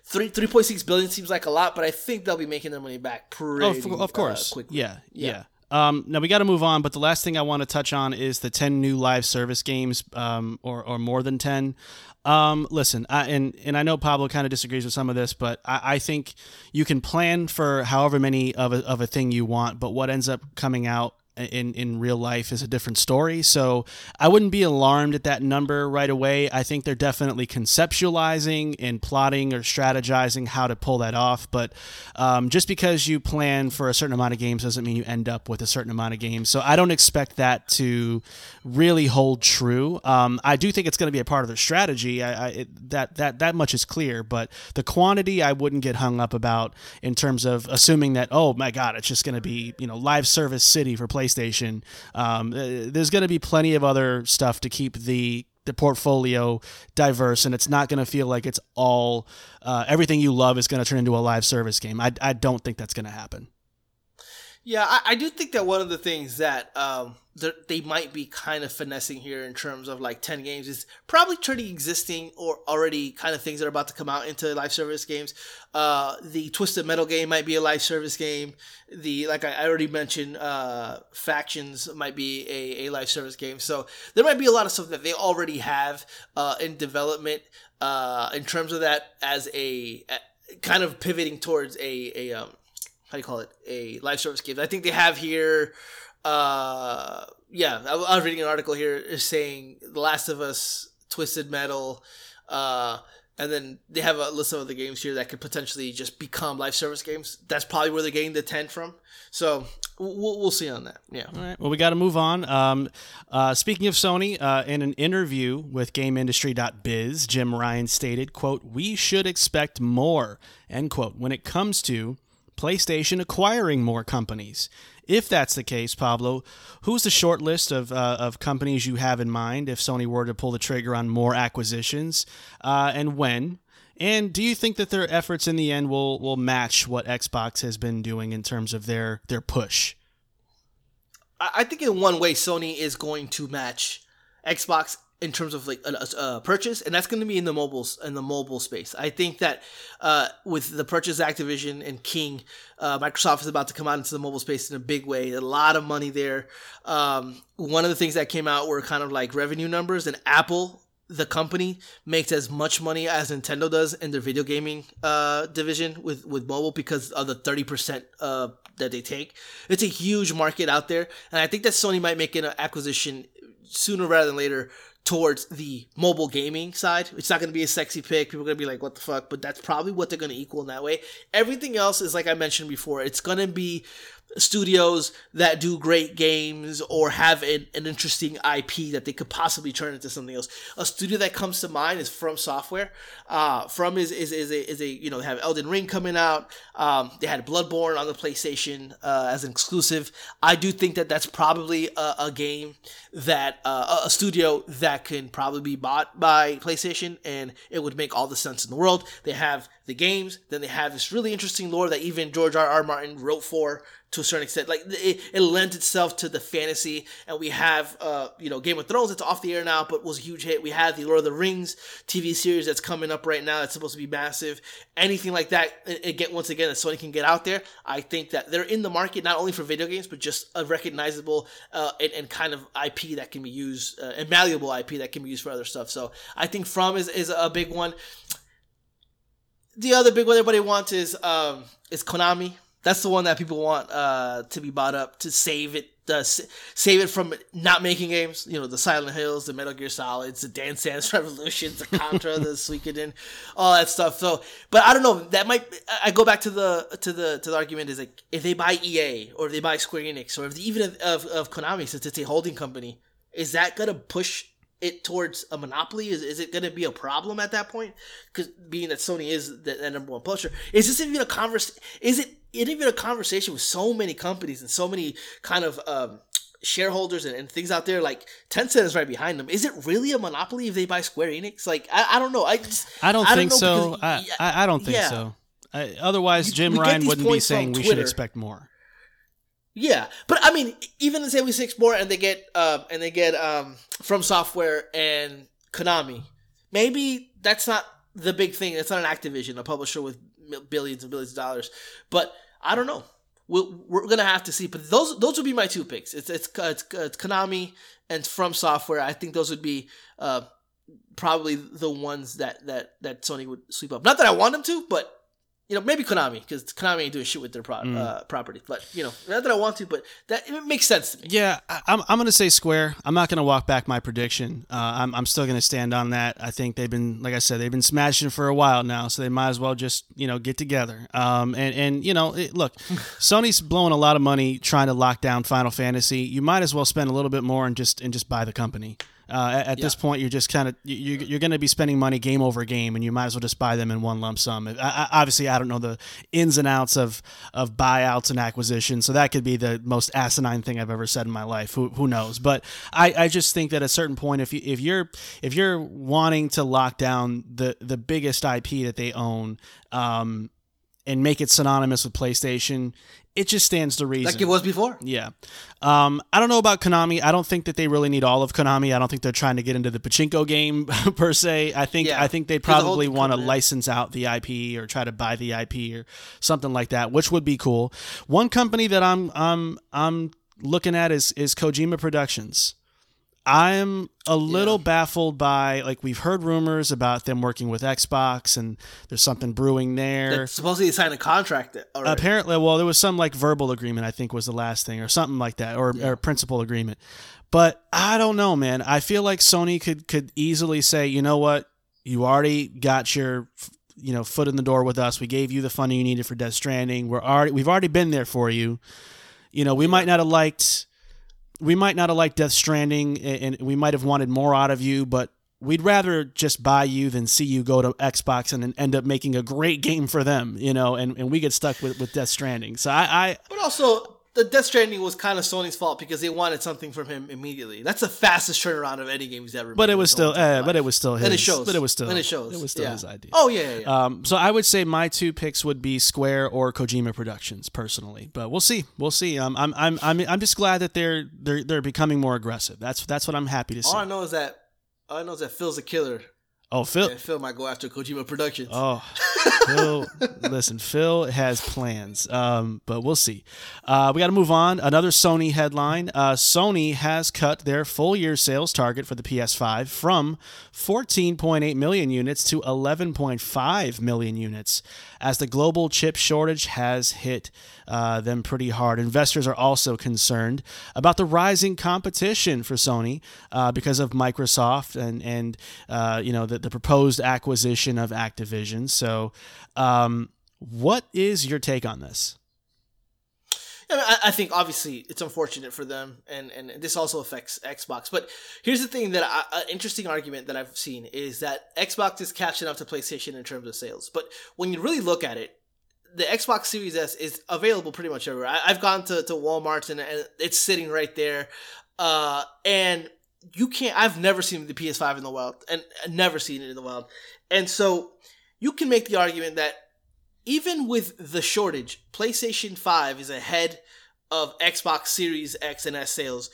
three three point six billion seems like a lot, but I think they'll be making their money back pretty. Oh, of, of course. uh, quickly. yeah, yeah. Yeah. Um, now we got to move on, but the last thing I want to touch on is the ten new live service games, um, or or more than ten. Um, listen, I, and and I know Pablo kind of disagrees with some of this, but I, I think you can plan for however many of a, of a thing you want, but what ends up coming out in in real life is a different story. So I wouldn't be alarmed at that number right away. I think they're definitely conceptualizing and plotting or strategizing how to pull that off. But um, just because you plan for a certain amount of games doesn't mean you end up with a certain amount of games. So I don't expect that to really hold true. Um, I do think it's going to be a part of their strategy. I, I, it, that that that much is clear. But the quantity, I wouldn't get hung up about in terms of assuming that oh my god, it's just going to be you know live service city for PlayStation. Um, uh, there's going to be plenty of other stuff to keep the the portfolio diverse, and it's not going to feel like it's all uh, everything you love is going to turn into a live service game. I I don't think that's going to happen. Yeah, I, I do think that one of the things that um, they're- might be kind of finessing here in terms of like 10 games is probably turning existing or already kind of things that are about to come out into live service games. Uh, the Twisted Metal game might be a live service game. The, like I I already mentioned, uh, Factions might be a, a live service game. So there might be a lot of stuff that they already have uh, in development uh, in terms of that as a, a kind of pivoting towards a, a um, how do you call it a live service game. I think they have here. Uh, yeah, I, I was reading an article here saying The Last of Us, Twisted Metal, uh, and then they have a list of other games here that could potentially just become live service games. That's probably where they're getting the ten from. So we'll, we'll see on that. Yeah. All right. Well, we got to move on. Um, uh, speaking of Sony, uh, in an interview with GameIndustry.biz, Jim Ryan stated, "quote We should expect more." End quote. When it comes to PlayStation acquiring more companies. If that's the case, Pablo, who's the short list of, uh, of companies you have in mind if Sony were to pull the trigger on more acquisitions, uh, and when? And do you think that their efforts in the end will, will match what Xbox has been doing in terms of their, their push? I I think in one way Sony is going to match Xbox in terms of like a, a- purchase, and that's going to be in the mobiles in the mobile space. I think that uh, with the purchase Activision and King, uh, Microsoft is about to come out into the mobile space in a big way. A lot of money there. Um, one of the things that came out were kind of like revenue numbers, and Apple. The company makes as much money as Nintendo does in their video gaming uh, division with, with mobile because of the thirty percent uh, that they take. It's a huge market out there, and I think that Sony might make an acquisition sooner rather than later towards the mobile gaming side. It's not going to be a sexy pick. People are going to be like, what the fuck? But that's probably what they're going to equal in that way. Everything else is like I mentioned before. It's going to be studios that do great games or have an, an interesting IP that they could possibly turn into something else. A studio that comes to mind is From Software. Uh, From is, is, is, a, is a, you know, they have Elden Ring coming out. Um, they had Bloodborne on the PlayStation uh, as an exclusive. I do think that that's probably a, a game that, uh, a studio that can probably be bought by PlayStation and it would make all the sense in the world. They have the games, then they have this really interesting lore that even George R. R. Martin wrote for to a certain extent. Like it, it lends itself to the fantasy, and we have uh, you know Game of Thrones. It's off the air now, but was a huge hit. We have the Lord of the Rings TV series that's coming up right now. That's supposed to be massive. Anything like that, again, once again, that Sony can get out there. I think that they're in the market not only for video games, but just a recognizable uh, and, and, kind of IP that can be used, uh, and malleable IP that can be used for other stuff. So I think From is, is a big one. The other big one everybody wants is um, is Konami that's the one that people want uh, to be bought up to save it, uh, save it from not making games. You know, the Silent Hills, the Metal Gear Solids, the Dance Dance Revolutions, the Contra, the Suikoden, all that stuff. So, but I don't know. That might. I go back to the to the to the argument is like if they buy EA or if they buy Square Enix or if they, even of, of, of Konami since it's a holding company, is that gonna push it towards a monopoly? Is, is it going to be a problem at that point? Because being that Sony is the, the, number one publisher, is this even a converse? Is it even a conversation with so many companies and so many kind of um, shareholders and, and, things out there? Like Tencent is right behind them. Is it really a monopoly if they buy Square Enix? Like I, I don't know. I just I don't I think don't so. Because, I, I don't think yeah. so. I, otherwise, Jim we Ryan wouldn't be saying we should expect more. Yeah, but I mean, even say we six more, and they get uh, and they get um, from software and Konami. Maybe that's not the big thing. It's not an Activision, a publisher with billions and billions of dollars. But I don't know. We'll, we're gonna have to see. But those those would be my two picks. It's it's, it's, it's Konami and From Software. I think those would be uh, probably the ones that that that Sony would sweep up. Not that I want them to, but you know, maybe Konami because Konami ain't doing shit with their pro- mm. uh, property. But you know, not that I want to, but that it makes sense to me. Yeah, I, am I'm gonna say Square. I'm not gonna walk back my prediction. Uh, I'm I'm still gonna stand on that. I think they've been, like I said, they've been smashing for a while now, so they might as well just you know get together. Um, and and you know, it, look, Sony's blowing a lot of money trying to lock down Final Fantasy. You might as well spend a little bit more and just and just buy the company. Uh, at, at yeah. this point, you're just kind of you, you're going to be spending money game over game, and you might as well just buy them in one lump sum. I, I, obviously, I don't know the ins and outs of of buyouts and acquisitions, so that could be the most asinine thing I've ever said in my life. Who, who knows? But I, I just think that at a certain point, if you if you're if you're wanting to lock down the the biggest IP that they own, um, and make it synonymous with PlayStation, it just stands to reason. Like it was before. Yeah. Um, I don't know about Konami. I don't think that they really need all of Konami. I don't think they're trying to get into the pachinko game per se. I think yeah. I think they probably want to license out the IP or try to buy the IP or something like that, which would be cool. One company that I'm I'm I'm looking at is is Kojima Productions. I'm a little yeah. baffled by like we've heard rumors about them working with Xbox and there's something brewing there. That supposedly signed a contract. Already. Apparently, well, there was some like verbal agreement I think was the last thing or something like that or, yeah. or principal agreement. But I don't know, man. I feel like Sony could could easily say, you know what, you already got your you know foot in the door with us. We gave you the funding you needed for Death Stranding. We're already we've already been there for you. You know, we might not have liked we might not have liked Death Stranding, and we might have wanted more out of you, but we'd rather just buy you than see you go to Xbox and end up making a great game for them, you know, and, and we get stuck with, with Death Stranding. So I, I But also the Death Stranding was kind of Sony's fault because they wanted something from him immediately. That's the fastest turnaround of any game he's ever. But it was still, uh, but it was still his. And it shows. But it was still. And it shows. It was still yeah. his idea. Oh yeah, yeah, yeah. Um, so I would say my two picks would be Square or Kojima Productions, personally. But we'll see. We'll see. Um, I'm, I'm, I'm, I'm just glad that they're, they're, they're becoming more aggressive. That's, that's what I'm happy to see. All I know is that, all I know is that Phil's a killer. Oh, Phil. Yeah, Phil might go after Kojima Productions. Oh, Phil. listen, Phil has plans, um, but we'll see. Uh, we got to move on. Another Sony headline uh, Sony has cut their full year sales target for the PS5 from 14.8 million units to 11.5 million units as the global chip shortage has hit uh, them pretty hard. Investors are also concerned about the rising competition for Sony uh, because of Microsoft and and uh, you know the, the proposed acquisition of Activision. So, um, what is your take on this? I, mean, I, I think obviously it's unfortunate for them, and and this also affects Xbox. But here's the thing that an interesting argument that I've seen is that Xbox is catching up to PlayStation in terms of sales. But when you really look at it, the Xbox Series S is available pretty much everywhere. I, have gone to, to Walmart and, and, it's sitting right there. Uh, and you can't, I've never seen the PS5 in the wild and never seen it in the wild. And so you can make the argument that even with the shortage, PlayStation 5 is ahead of Xbox Series X and S sales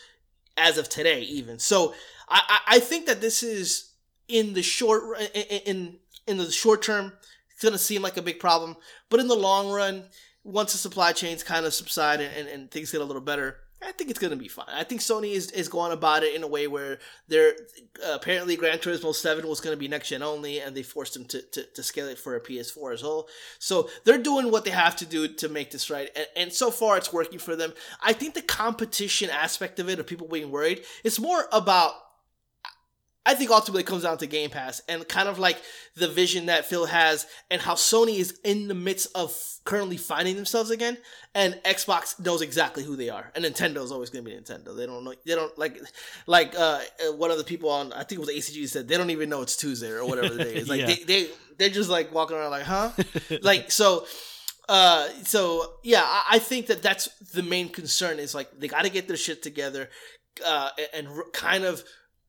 as of today, even. So I, I think that this is in the short in in the short term it's going to seem like a big problem. But in the long run, once the supply chains kind of subside and, and, and things get a little better, I think it's to be fine. I think Sony is, is going about it in a way where they're uh, apparently Gran Turismo 7 was to be next gen only, and they forced them to, to, to, scale it for a PS4 as well. So they're doing what they have to do to make this right. And, and so far, it's working for them. I think the competition aspect of it, of people being worried, it's more about I think ultimately it comes down to Game Pass and kind of like the vision that Phil has and how Sony is in the midst of currently finding themselves again and Xbox knows exactly who they are and Nintendo is always going to be Nintendo. They don't know they don't like like uh one of the people on I think it was ACG said they don't even know it's Tuesday or whatever the day is. Like yeah. they they they're just like walking around like, "Huh?" like so uh so yeah, I, I think that that's the main concern is like they got to get their shit together uh and, and kind of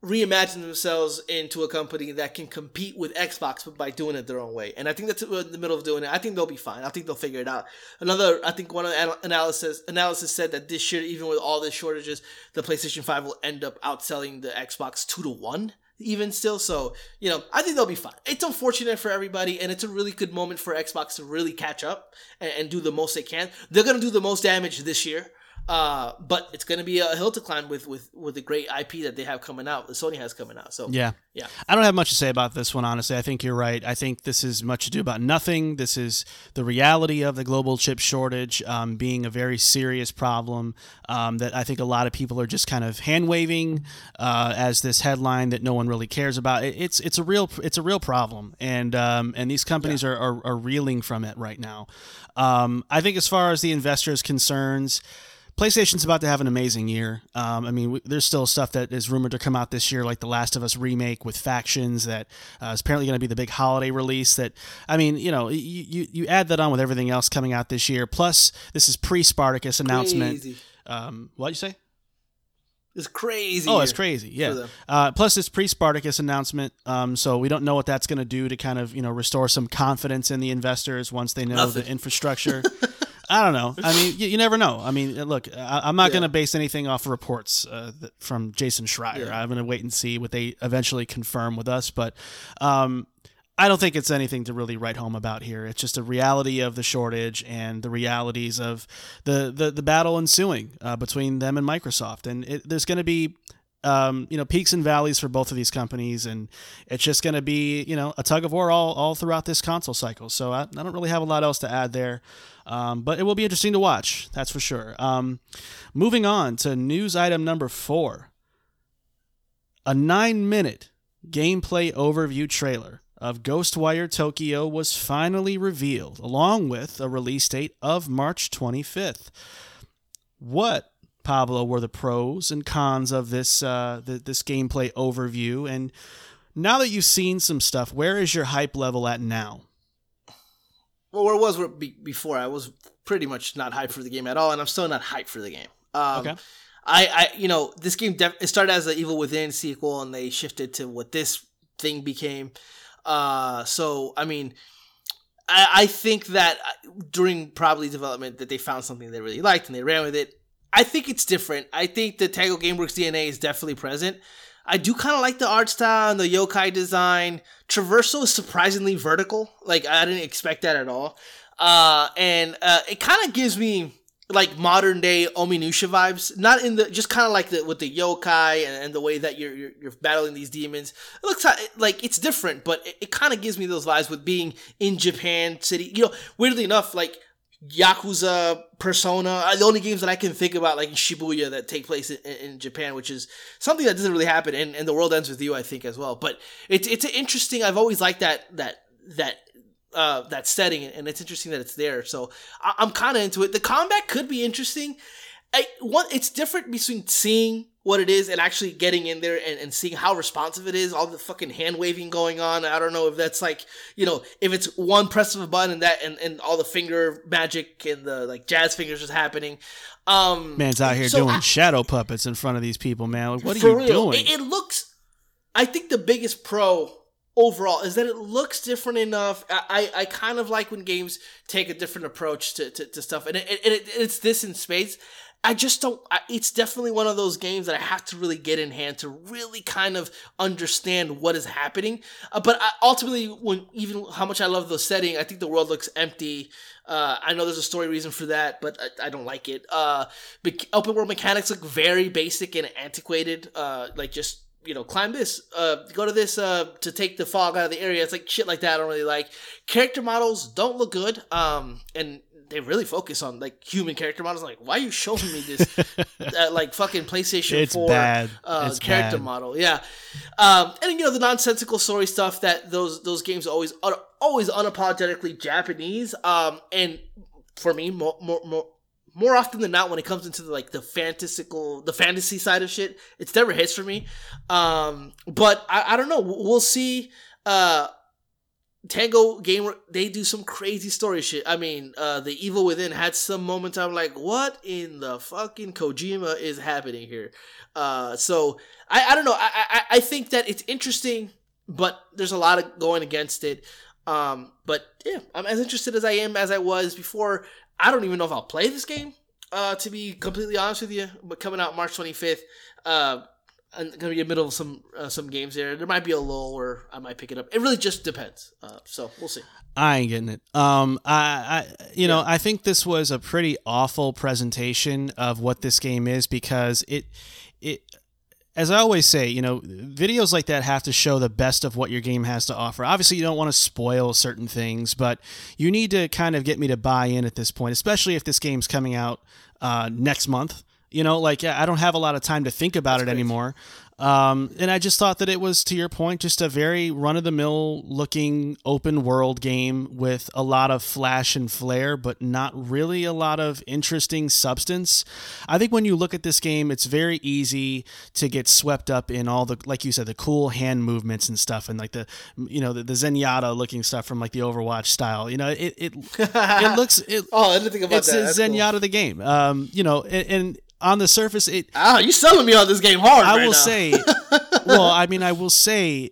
reimagine themselves into a company that can compete with Xbox, but by doing it their own way. And I think that's in the middle of doing it. I think they'll be fine. I think they'll figure it out. Another, I think one of the analysis analysis said that this year, even with all the shortages, the PlayStation Five will end up outselling the Xbox two to one. Even still, so you know, I think they'll be fine. It's unfortunate for everybody, and it's a really good moment for Xbox to really catch up and, and do the most they can. They're gonna do the most damage this year uh, but it's going to be a hill to climb with with with the great IP that they have coming out, the Sony has coming out. So yeah, yeah. I don't have much to say about this one, honestly. I think you're right. I think this is much ado about nothing. This is the reality of the global chip shortage um, being a very serious problem um, that I think a lot of people are just kind of hand waving uh, as this headline that no one really cares about. It, it's it's a real it's a real problem, and um, and these companies yeah. are, are, are reeling from it right now. Um, I think as far as the investors' concerns. PlayStation's about to have an amazing year. Um, I mean, there's still stuff that is rumored to come out this year, like the Last of Us remake with factions that uh, is apparently going to be the big holiday release. That I mean, you know, you, you, you add that on with everything else coming out this year. Plus, this is pre Spartacus announcement. Um, what you say? It's crazy. Oh, it's crazy. Yeah. Uh, plus, this pre Spartacus announcement. Um, so we don't know what that's going to do to kind of you know restore some confidence in the investors once they know Nothing. the infrastructure. I don't know. I mean, you, you never know. I mean, look, I, am not yeah. going to base anything off of reports uh, from Jason Schreier. Yeah. I'm going to wait and see what they eventually confirm with us. But um, I don't think it's anything to really write home about here. It's just a reality of the shortage and the realities of the the, the battle ensuing uh, between them and Microsoft. And it, there's going to be um, you know, peaks and valleys for both of these companies, and it's just going to be, you know, a tug of war all, all throughout this console cycle. So I, I don't really have a lot else to add there. Um, but it will be interesting to watch, that's for sure. Um, moving on to news item number four a nine minute gameplay overview trailer of Ghostwire Tokyo was finally revealed, along with a release date of March 25th. What, Pablo, were the pros and cons of this uh, the, this gameplay overview? And now that you've seen some stuff, where is your hype level at now? Well, where it was before? I was pretty much not hyped for the game at all, and I'm still not hyped for the game. Um, okay. I, I, you know, this game def- it started as an Evil Within sequel, and they shifted to what this thing became. Uh, so I mean, I, I think that uh, during probably development that they found something they really liked and they ran with it. I think it's different. I think the Tango GameWorks DNA is definitely present. I do kind of like the art style and the yokai design. Traversal is surprisingly vertical. Like I didn't expect that at all. Uh, and uh, it kind of gives me like modern day Onimusha vibes. Not in the just kind of like the with the yokai and, and the way that you're, you're, you're battling these demons. It looks like it's different, but it, it kind of gives me those vibes with being in Japan City. You know, weirdly enough, like Yakuza, Persona are the only games that I can think about, like Shibuya, that take place in, in Japan, which is something that doesn't really happen. And, and the world ends with you, I think, as well. But it's it's interesting. I've always liked that that that uh, that setting, and it's interesting that it's there. So I- I'm kind of into it. The combat could be interesting. I, one, it's different between seeing what it is and actually getting in there and, and seeing how responsive it is. All the fucking hand waving going on. I don't know if that's like you know if it's one press of a button and that and, and all the finger magic and the like jazz fingers is happening. Um, Man's out here so doing I- shadow puppets in front of these people, man. Like, what are you real, doing? It, it looks. I think the biggest pro overall is that it looks different enough. I, I, I kind of like when games take a different approach to, to, to stuff, and, it, it, it, it's this in space. I just don't. It's definitely one of those games that I have to really get in hand to really kind of understand what is happening. Uh, but I, ultimately, when even how much I love the setting, I think the world looks empty. Uh, I know there's a story reason for that, but I, I don't like it. Uh, bec- open world mechanics look very basic and antiquated. Uh, like just you know, climb this, uh, go to this uh, to take the fog out of the area. It's like shit like that. I don't really like. Character models don't look good. Um, and they really focus on like human character models. Like, why are you showing me this uh, like fucking PlayStation It's Four bad. Uh, It's character bad. model? Yeah, um, and you know the nonsensical story stuff that those those games always are always unapologetically Japanese. Um, and for me, more more more. More often than not, when it comes into the, like the fantastical, the fantasy side of shit, it's never hits for me. Um, but I, I don't know. We'll see. Uh, Tango Gamer, they do some crazy story shit. I mean, uh, the Evil Within had some moments I'm like, what in the fucking Kojima is happening here? Uh, so I, I don't know. I, I, I think that it's interesting, but there's a lot of going against it. Um, but yeah, I'm as interested as I am as I was before. I don't even know if I'll play this game. Uh, to be completely honest with you, but coming out March 25th, uh, I'm gonna be in the middle of some uh, some games there. There might be a lull where I might pick it up. It really just depends. Uh, so we'll see. I ain't getting it. Um, I, I, you know, I think this was a pretty awful presentation of what this game is because it, it, as I always say, you know, videos like that have to show the best of what your game has to offer. Obviously, you don't want to spoil certain things, but you need to kind of get me to buy in at this point, especially if this game's coming out uh, next month. You know, like I don't have a lot of time to think about it anymore. Um, and I just thought that it was, to your point, just a very run of the mill looking open world game with a lot of flash and flare, but not really a lot of interesting substance. I think when you look at this game, it's very easy to get swept up in all the, like you said, the cool hand movements and stuff, and like the, you know, the, the Zenyatta looking stuff from like the Overwatch style. You know, it it it looks it. Oh, I didn't think about it's that. a That's cool. The game. Um, you know, and, and on the surface, it Ah, you selling me on this game hard. I right will now. say, well, I mean, I will say,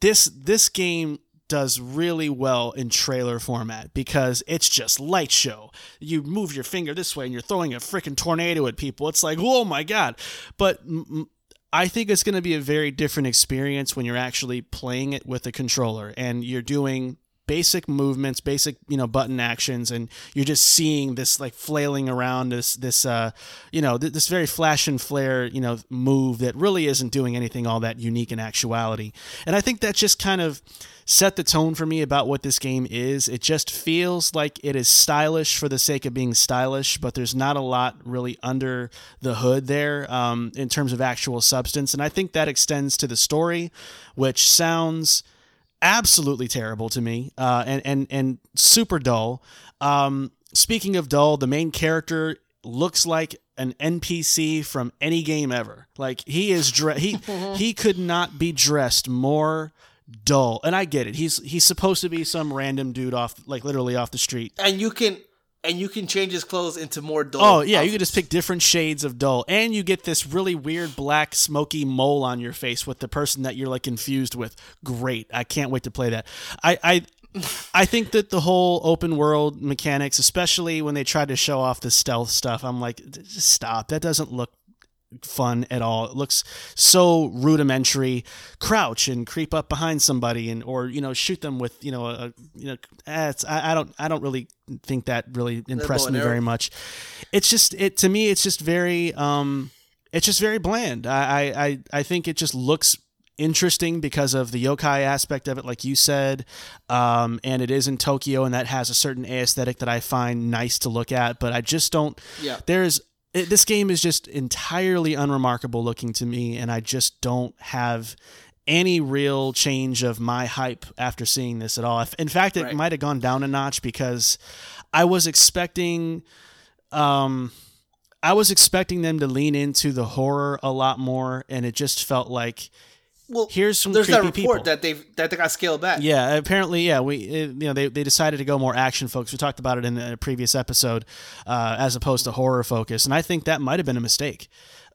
this this game does really well in trailer format because it's just light show. You move your finger this way and you're throwing a freaking tornado at people. It's like, oh my god! But mm, I think it's going to be a very different experience when you're actually playing it with a controller and you're doing basic movements basic you know button actions and you're just seeing this like flailing around this this uh you know th- this very flash and flare you know move that really isn't doing anything all that unique in actuality. And i think that just kind of set the tone for me about what this game is. It just feels like it is stylish for the sake of being stylish but there's not a lot really under the hood there um, in terms of actual substance. And i think that extends to the story which sounds absolutely terrible to me uh, and, and, and super dull. Um, speaking of dull, the main character looks like an NPC from any game ever. Like he is dre- he he could not be dressed more dull. And I get it. He's he's supposed to be some random dude off like literally off the street. and you can and you can change his clothes into more dull. Oh yeah, you outfits. could just pick different shades of dull, and you get this really weird black smoky mole on your face with the person that you're like infused with. Great, I can't wait to play that. I I. I think that the whole open world mechanics, especially when they tried to show off the stealth stuff, I'm like, stop. That doesn't look fun at all. It looks so rudimentary. Crouch and creep up behind somebody, and or you know shoot them with you know a you know. Eh, it's, I, I don't I don't really think that really impressed me very much. It's just it to me. It's just very um. It's just very bland. I I I, I think it just looks interesting because of the yokai aspect of it like you said um, and it is in tokyo and that has a certain aesthetic that i find nice to look at but i just don't Yeah. there's it, this game is just entirely unremarkable looking to me and i just don't have any real change of my hype after seeing this at all. In fact, it Right. might have gone down a notch because I was expecting um I was expecting them to lean into the horror a lot more and it just felt like Well, here's some there's creepy that report people. that they that they got scaled back. Yeah, apparently, yeah. We, it, you know, they, they decided to go more action focused. We talked about it in a previous episode, uh, as opposed to horror focus, and I think that might have been a mistake,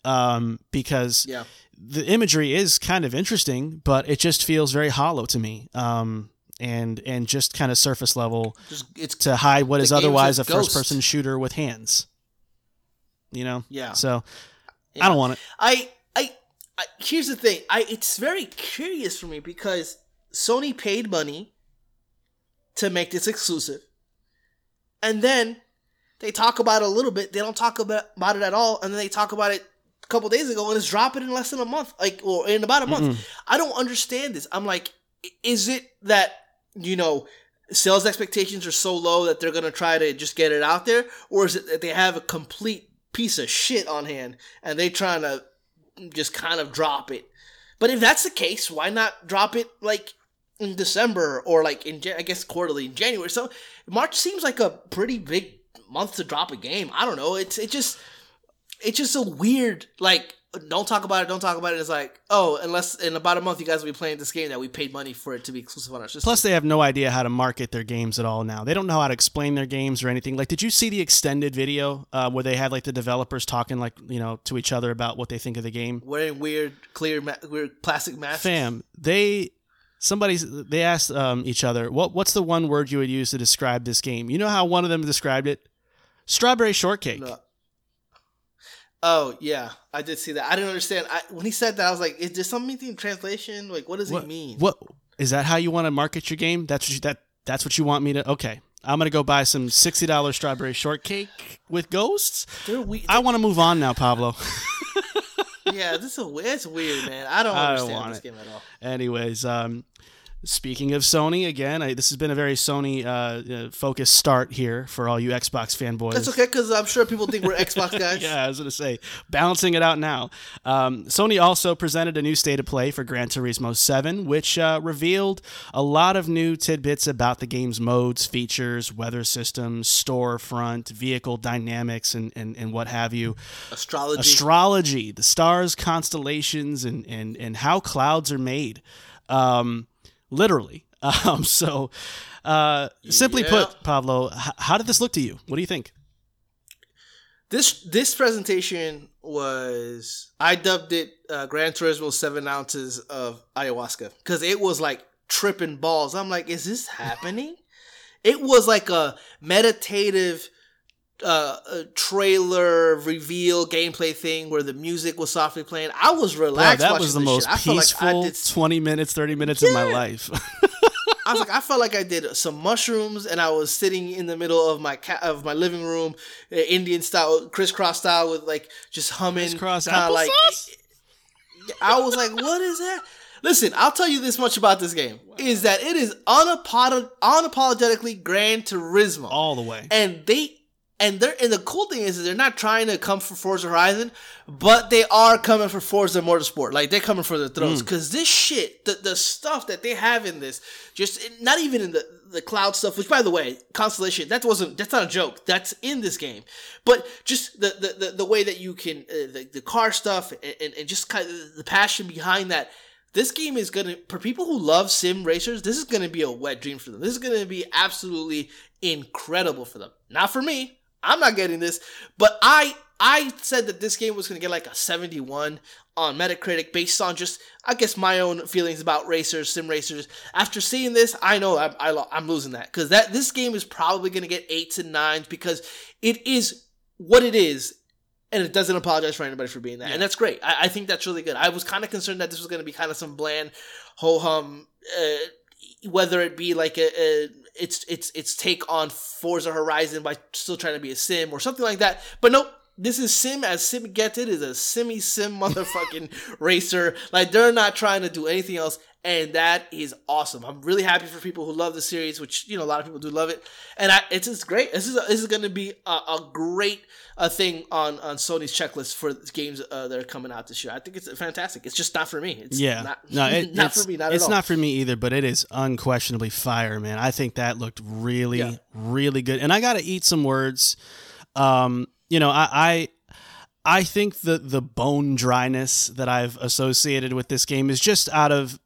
um, because Yeah. the imagery is kind of interesting, but it just feels very hollow to me, um, and and just kind of surface level Just it's to hide what is otherwise a a first person shooter with hands. You know, yeah. so Yeah. I don't want it. I, I, here's the thing. I it's very curious for me because Sony paid money to make this exclusive, and then they talk about it a little bit. They don't talk about, about it at all, and then they talk about it a couple days ago, and it's dropping in less than a month, like or in about a month. Mm-mm. I don't understand this. I'm like, is it that you know? Sales expectations are so low that they're gonna try to just get it out there, or is it that they have a complete piece of shit on hand and they trying to just kind of drop it. But if that's the case, why not drop it like in December or like in I guess quarterly in January? So March seems like a pretty big month to drop a game. I don't know. It's it just it's just a weird like don't talk about it, don't talk about it. It's like, oh, unless in about a month you guys will be playing this game that we paid money for it to be exclusive on our system. Plus, they have no idea how to market their games at all now. They don't know how to explain their games or anything. Like, did you see the extended video uh, where they had like the developers talking like you know to each other about what they think of the game? wearing weird clear ma- weird plastic masks. Fam, they somebody they asked um, each other what what's the one word you would use to describe this game? You know how one of them described it? Strawberry shortcake. No. Oh yeah, I did see that. I didn't understand. I, when he said that, I was like, "Is there something in translation? Like, what does What, he mean?" what is that? How you want to market your game? That's what you, that that's what you want me to? Okay, I'm gonna go buy some sixty dollars strawberry shortcake with ghosts. We- I want to move on now, Pablo. yeah, this is a, it's weird, man. I don't I don't understand want this it. game at all. Anyways, um, speaking of Sony, again, I, this has been a very Sony uh, uh, focused start here for all you Xbox fanboys. That's okay because I'm sure people think we're Xbox guys. yeah, I was gonna say balancing it out now. Um, Sony also presented a new state of play for Gran Turismo 7, which uh, revealed a lot of new tidbits about the game's modes, features, weather systems, storefront, vehicle dynamics, and and, and what have you. Astrology. Astrology, the stars, constellations, and and and how clouds are made, um, literally. Um, so, uh, simply Yeah. put, Pablo, h- how did this look to you? What do you think? this this presentation was I dubbed it uh, Gran Turismo Seven Ounces of Ayahuasca because it was like tripping balls. I'm like, is this happening? it was like a meditative uh, a trailer reveal gameplay thing where the music was softly playing. I was Wow, relaxed. that was the most shit. I like I peaceful did 20 minutes, 30 minutes of my life. I was like, I felt like I did some mushrooms, and I was sitting in the middle of my ca- of my living room, uh, Indian style, crisscross style, with like just humming, Crisscross kinda like. I was like, what is that? Listen, I'll tell you this much about this game: is that it is unapolog- unapologetically Gran Turismo, All the way. and they. And they're and the cool thing is, is they're not trying to come for Forza Horizon, but they are coming for Forza Motorsport. Like they're coming for the throats because this shit, the the stuff that they have in this, just not even in the the cloud stuff. Which, by the way, Constellation that wasn't that's not a joke. That's in this game, but just the the the, the way that you can uh, the the car stuff and, and, and just kind of the passion behind that. This game is gonna for people who love sim racers. This is gonna be a wet dream for them. This is gonna be absolutely incredible for them. Not for me. I'm not getting this, but I I said that this game was gonna get like a 71 on Metacritic based on just I guess my own feelings about racers, sim racers. After seeing this, I know I, I lo- I'm losing that because that this game is probably gonna get eights and nines because it is what it is and it doesn't apologize for anybody for being that, and that's great. I, I think that's really good. I was kind of concerned that this was going to be kind of some bland, ho hum, uh, whether it be like a, a its its its take on Forza Horizon by still trying to be a sim or something like that. But nope, this is sim as sim gets it is a simmy sim motherfucking racer. Like they're not trying to do anything else, and that is awesome. I'm really happy for people who love the series, which you know a lot of people do love it, and I, it's just great. This is a, this is going to be a, a great uh, thing on on Sony's checklist for games uh, that are coming out this year. I think it's fantastic. It's just not for me. It's yeah, not, no, it, not for me. Not it's at all. not for me either, but it is unquestionably fire, man. I think that looked really, Yeah. really good. And I got to eat some words. Um, you know, I, I I think the the bone dryness that I've associated with this game is just out of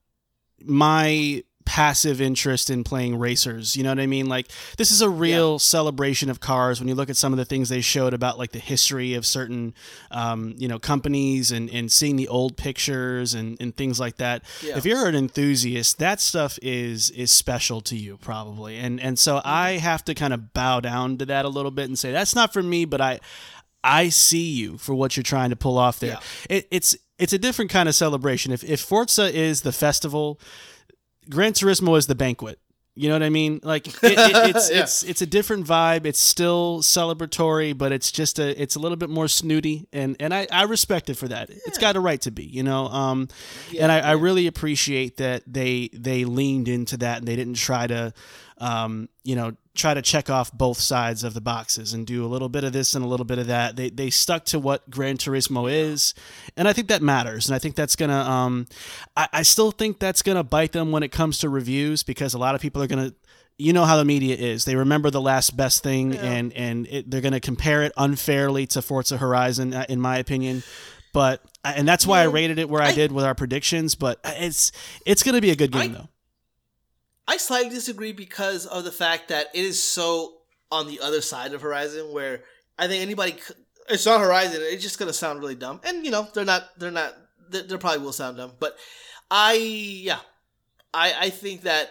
my passive interest in playing racers. You know what I mean? Like this is a real celebration of cars. When you look at some of the things they showed about like the history of certain, um, you know, companies and and seeing the old pictures and and things like that. Yeah. If you're an enthusiast, that stuff is is special to you probably. And and so Mm-hmm. I have to kind of bow down to that a little bit and say that's not for me, but I. I see you for what you're trying to pull off there. Yeah. It, it's it's a different kind of celebration. If if Forza is the festival, Gran Turismo is the banquet. You know what I mean? Like it, it, it's Yeah. it's it's a different vibe. It's still celebratory, but it's just a it's a little bit more snooty, and and I, I respect it for that. It's got a right to be, you know. Um, and I, I really appreciate that they they leaned into that and they didn't try to, um, you know, try to check off both sides of the boxes and do a little bit of this and a little bit of that. They they stuck to what Gran Turismo is, and I think that matters. And I think that's gonna, um, I, I still think that's gonna bite them when it comes to reviews because a lot of people are gonna. You know how the media is. They remember the last best thing, and and it, they're going to compare it unfairly to Forza Horizon, uh, in my opinion. But and that's why I rated it where I, I- did with our predictions. But it's it's going to be a good game I- though. I slightly disagree because of the fact that it is so on the other side of Horizon, where I think anybody, it's on Horizon, it's just gonna sound really dumb, and you know they're not, they're not, they, they probably will sound dumb, but I, yeah, I, I think that,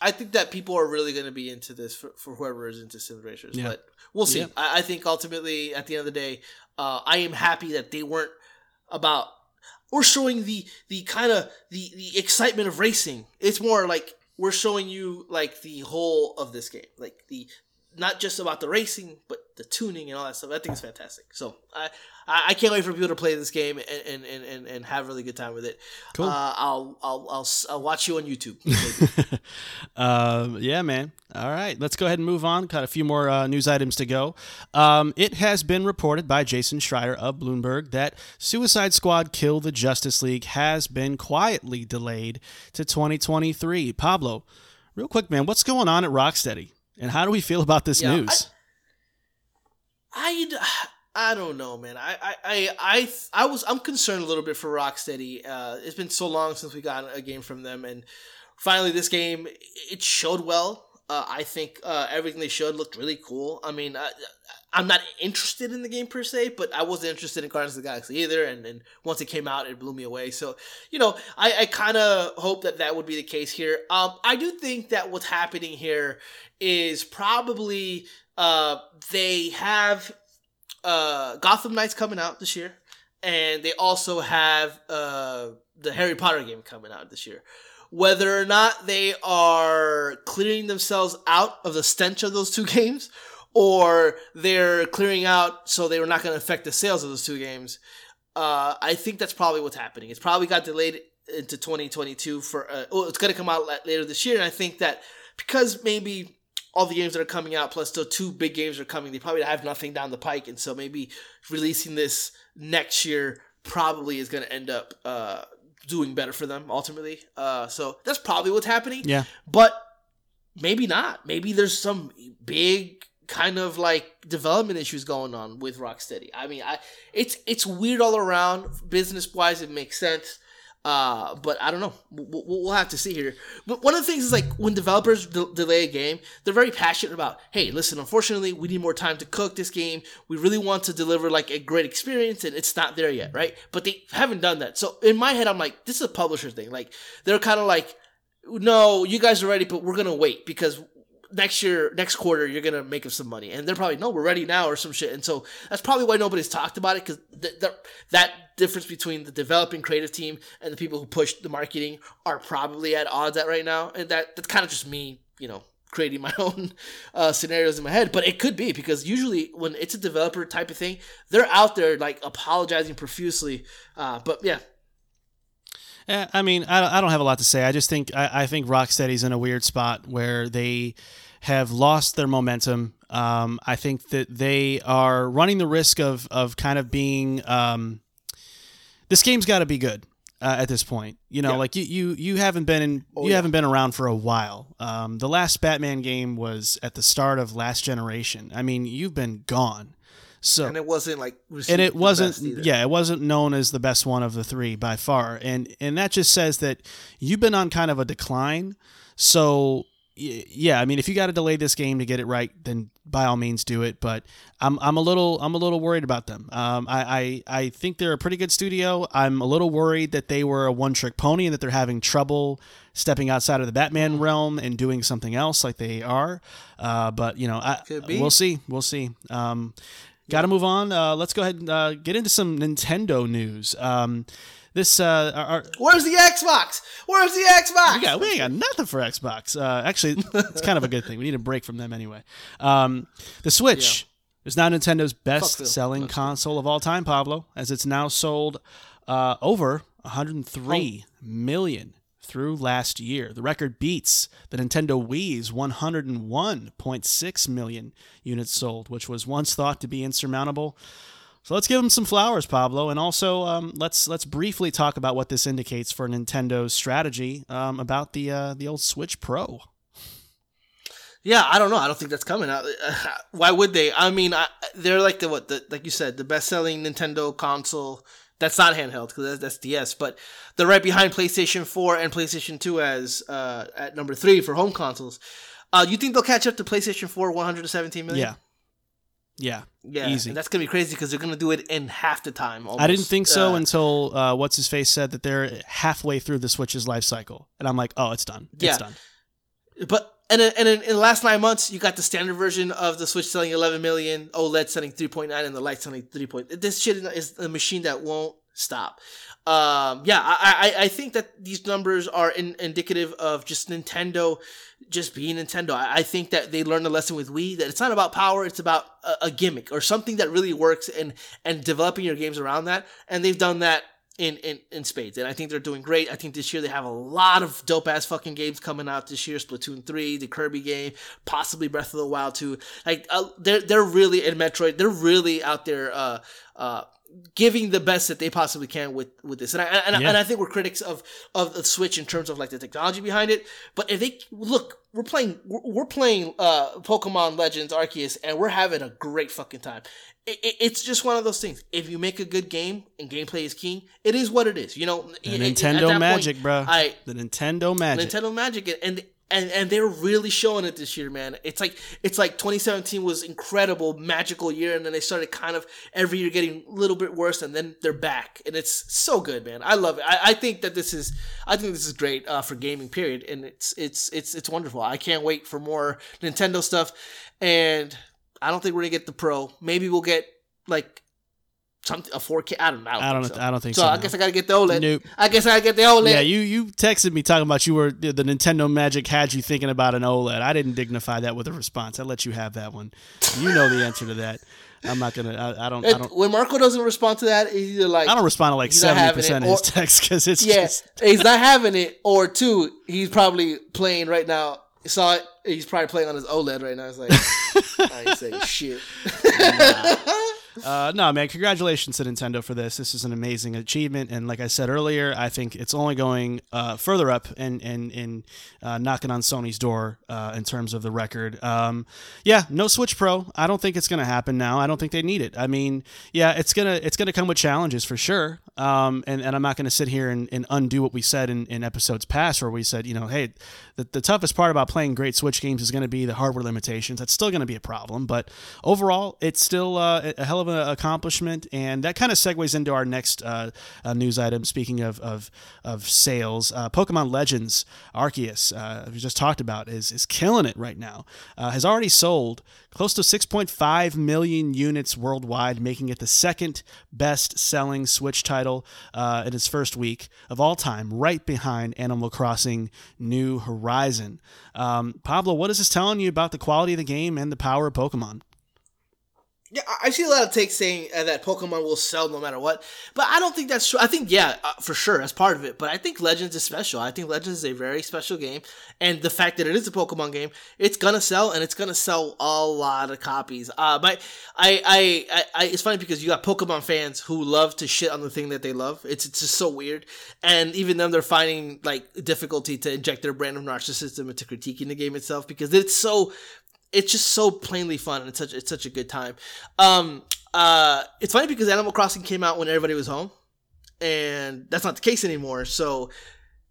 I think that people are really gonna be into this for, for whoever is into sim racers, Yeah. but we'll see. Yeah. I, I think ultimately, at the end of the day, uh, I am happy that they weren't about we're showing the the kind of the the excitement of racing. It's more like we're showing you like the whole of this game, like the not just about the racing, but the tuning and all that stuff. I think it's fantastic. So I I, can't wait for people to play this game and and, and, and have a really good time with it. Cool. Uh, I'll, I'll I'll I'll watch you on YouTube. um, yeah, man. All right, let's go ahead and move on. Got a few more uh, news items to go. Um, it has been reported by Jason Schreier of Bloomberg that Suicide Squad Kill the Justice League has been quietly delayed to 2023. Pablo, real quick, man, what's going on at Rocksteady? And how do we feel about this Yeah, news? I, I don't know, man. I, I, I, I, I was I'm concerned a little bit for Rocksteady. Uh, it's been so long since we got a game from them, and finally this game it showed well. Uh, I think uh, everything they showed looked really cool. I mean, I, I'm not interested in the game per se, but I wasn't interested in Guardians of the Galaxy either. And, and once it came out, it blew me away. So, you know, I, I kind of hope that that would be the case here. Um, I do think that what's happening here is probably uh, they have uh, Gotham Knights coming out this year, and they also have uh, the Harry Potter game coming out this year. Whether or not they are clearing themselves out of the stench of those two games, or they're clearing out so they were not going to affect the sales of those two games, uh, I think that's probably what's happening. It's probably got delayed into 2022 for. Uh, well, it's going to come out later this year, and I think that because maybe all the games that are coming out, plus still two big games are coming, they probably have nothing down the pike, and so maybe releasing this next year probably is going to end up uh, doing better for them ultimately. Uh, so that's probably what's happening. yeah. But maybe not. Maybe there's some big kind of like development issues going on with Rocksteady. I mean, I it's it's weird all around. Business wise, it makes sense. Uh, but I don't know. We'll, we'll have to see here. But one of the things is like when developers de- delay a game, they're very passionate about. Hey, listen. Unfortunately, we need more time to cook this game. We really want to deliver like a great experience, and it's not there yet, right? But they haven't done that. So in my head, I'm like, this is a publisher thing. Like they're kind of like, no, you guys are ready, but we're gonna wait because next year, next quarter, you're gonna make us some money, and they're probably no, we're ready now or some shit. And so that's probably why nobody's talked about it because th- th- that difference between the developing creative team and the people who push the marketing are probably at odds at right now, and that that's kind of just me, you know, creating my own uh, scenarios in my head, but it could be because usually when it's a developer type of thing, they're out there like apologizing profusely. Uh, but yeah, Yeah, I mean, I, I don't have a lot to say. I just think I, I think Rocksteady's in a weird spot where they have lost their momentum. Um, I think that they are running the risk of of kind of being. Um, this game's got to be good uh, at this point. You know, Yeah. like you, you you haven't been in Oh, you yeah. haven't been around for a while. Um, the last Batman game was at the start of last generation. I mean, you've been gone. So and it wasn't like and it wasn't yeah it wasn't known as the best one of the three by far. And and that just says that you've been on kind of a decline. So yeah i mean if you got to delay this game to get it right then by all means do it. But i'm, I'm a little i'm a little worried about them. Um, I, I i think they're a pretty good studio. I'm a little worried that they were a one trick pony and that they're having trouble stepping outside of the batman Mm-hmm. realm and doing something else like they are. Uh, but you know I, Could be. we'll see we'll see. Um, Got to move on. Uh, let's go ahead and uh, get into some Nintendo news. Um, this uh, our, Where's the Xbox? Where's the Xbox? we got we ain't got nothing for Xbox. Uh, actually, it's kind of a good thing. We need a break from them anyway. Um, the Switch is now Nintendo's best-selling console of all time, Pablo, as it's now sold uh, over 103 million through last year. The record beats the Nintendo Wii's 101.6 million units sold, which was once thought to be insurmountable. So let's give them some flowers, Pablo, and also um, let's let's briefly talk about what this indicates for Nintendo's strategy um, about the uh, the old Switch Pro. Yeah, I don't know. I don't think that's coming out. Why would they? I mean, I, they're like the what, the, like you said, the best-selling Nintendo console. That's not handheld because that's, that's DS, but they're right behind PlayStation 4 and PlayStation 2 as uh, at number three for home consoles. Uh, you think they'll catch up to PlayStation 4 117 million? Yeah, yeah, yeah, easy. And that's gonna be crazy because they're gonna do it in half the time. I didn't think so Uh, until uh, what's his face said that they're halfway through the Switch's life cycle, and I'm like, oh, it's done. It's Yeah. done. But and in, and in, the last nine months, you got the standard version of the Switch selling 11 million, OLED selling 3.9, and the Lite selling 3. Point. This shit is a machine that won't stop. Um, yeah, I, I I think that these numbers are in, indicative of just Nintendo just being Nintendo. I, I think that they learned a lesson with Wii that it's not about power, it's about a, a gimmick or something that really works and and developing your games around that. And they've done that in, in, in spades. And I think they're doing great. I think this year they have a lot of dope ass fucking games coming out this year. Splatoon 3, the Kirby game, possibly Breath of the Wild 2. Like, uh, they're, they're really, in Metroid, they're really out there, uh, uh, giving the best that they possibly can with with this and I and, Yeah. and I think we're critics of of the Switch in terms of like the technology behind it but if they look we're playing we're, playing uh Pokemon Legends Arceus and we're having a great fucking time it, it- it's just one of those things if you make a good game and gameplay is king it is what it is you know The It- Nintendo that point, magic, bro. I the Nintendo magic. Nintendo Magic and and and they're really showing it this year, man. It's like it's like 2017 was incredible, magical year, and then they started kind of every year getting a little bit worse, and then they're back, and it's so good, man. I love it. I, I think that this is I think this is great uh, for gaming, period, and it's it's it's it's wonderful. I can't wait for more Nintendo stuff, and I don't think we're gonna get the Pro. Maybe we'll get like something a 4K. I don't know. I don't. think so. I don't think So so. I no. guess I gotta get the OLED. Nope. I guess I gotta get the OLED. Yeah, you you texted me talking about you were the the Nintendo Magic had you thinking about an OLED. I didn't dignify that with a response. I let you have that one. You know the answer to that. I'm not gonna. I, I don't. I don't. when Marco doesn't respond to that, he's either like I don't respond to like seventy percent of his texts because it's yeah, just he's not having it, or two, he's probably playing right now. Saw it. He's probably playing on his OLED right now. It's like I ain't saying shit. Uh, no, man. Congratulations to Nintendo for this. This is an amazing achievement, and like I said earlier, I think it's only going uh, further up and and and uh, knocking on Sony's door uh, in terms of the record. Um, yeah, no Switch Pro. I don't think it's going to happen now. I don't think they need it. I mean, yeah, it's gonna it's gonna come with challenges for sure. Um, and, and I'm not going to sit here and, and undo what we said in, in episodes past, where we said, you know, hey, the, the toughest part about playing great Switch games is going to be the hardware limitations. That's still going to be a problem, but overall, it's still uh, a hell of an accomplishment, and that kind of segues into our next uh, uh, news item. Speaking of of, of sales, uh, Pokemon Legends Arceus, uh, we just talked about, is is killing it right now. Uh, has already sold close to 6.5 million units worldwide, making it the second best selling Switch title in its first week of all time, right behind Animal Crossing New Horizon. Um, Pablo, what is this telling you about the quality of the game and the power of Pokemon? Yeah, I see a lot of takes saying uh, that Pokemon will sell no matter what, but I don't think that's true. I think yeah, uh, for sure, that's part of it. But I think Legends is special. I think Legends is a very special game, and the fact that it is a Pokemon game, it's gonna sell, and it's gonna sell a lot of copies. Uh, but I, I, I, I it's funny because you got Pokemon fans who love to shit on the thing that they love. It's it's just so weird, and even them, they're finding like difficulty to inject their brand of narcissism into critiquing the game itself because it's so it's just so plainly fun and it's such it's such a good time. Um, uh, it's funny because Animal Crossing came out when everybody was home, and that's not the case anymore. So,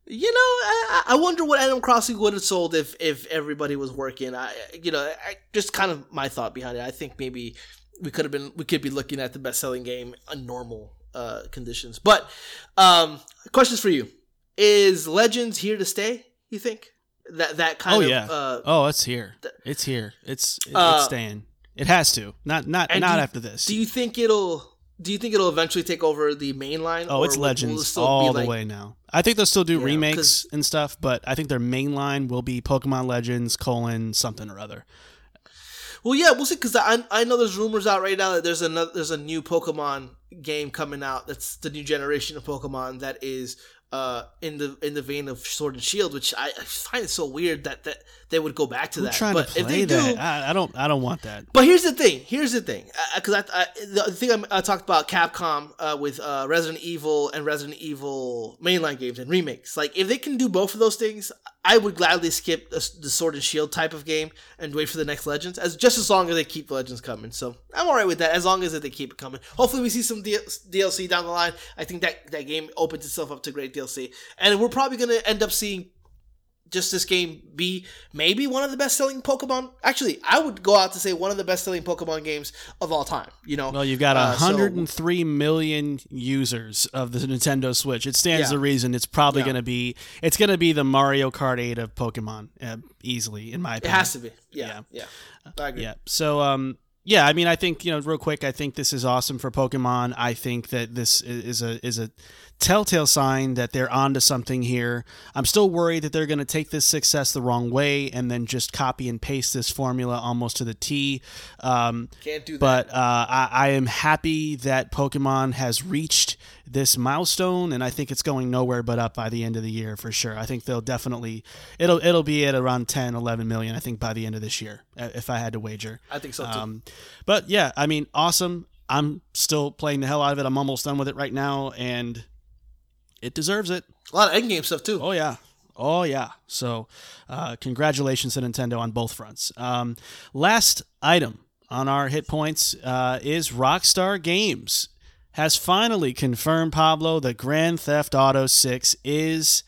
you know, I, I wonder what Animal Crossing would have sold if if everybody was working. I, you know, I, just kind of my thought behind it. I think maybe we could have been we could be looking at the best selling game on normal uh, conditions. But um, questions for you: Is Legends here to stay? You think? That that kind oh, of yeah. uh, oh, it's here. It's here. It's it, Uh, it's staying. It has to. Not not not you- after this. Do you think it'll? Do you think it'll eventually take over the main line? oh, or it's it Legends still all the like- way now. I think they'll still do remakes 'cause- and stuff, but I think their main line will be Pokemon Legends colon something or other. Well, yeah, we'll see. Because I I know there's rumors out right now that there's another there's a new Pokemon game coming out. That's the new generation of Pokemon that is uh in the in the vein of Sword and Shield, which I, I find it so weird that that they would go back to I'm that. trying but to if they that. do, I, I don't. I don't want that. But here's the thing. Here's the thing. Because I, I, the thing I, talked about Capcom uh, with uh, Resident Evil and Resident Evil mainline games and remakes. Like if they can do both of those things, I would gladly skip the, the Sword and Shield type of game and wait for the next Legends. As just as long as they keep Legends coming. So I'm alright with that. As long as they keep it coming. Hopefully we see some D- DLC down the line. I think that that game opens itself up to great DLC, and we're probably gonna end up seeing just this game be maybe one of the best selling Pokemon. Actually, I would go out to say one of the best selling Pokemon games of all time. You know, Well, you've got Uh, so- 103 million users of the Nintendo Switch. It stands Yeah. to reason it's probably Yeah. going to be it's going to be the Mario Kart 8 of Pokemon uh, easily in my opinion. it has to be. Yeah, yeah, I agree. Yeah. So um yeah, I mean I think, you know, real quick, I think this is awesome for Pokemon. I think that this is a is a telltale sign that they're onto something here. I'm still worried that they're going to take this success the wrong way and then just copy and paste this formula almost to the T. Um Can't do that. but uh, I, I am happy that Pokemon has reached this milestone, and I think it's going nowhere but up by the end of the year for sure. I think they'll definitely it'll it'll be at around 10, 11 million. I think by the end of this year, uh, if I had to wager. I think so too. Um, but yeah, I mean, awesome. I'm still playing the hell out of it. I'm almost done with it right now, and it deserves it. a lot of endgame stuff too. Oh yeah. Oh yeah. So, uh, congratulations to Nintendo on both fronts. Um, last item on our hit points uh, is Rockstar Games has finally confirmed Pablo that Grand Theft Auto 6 is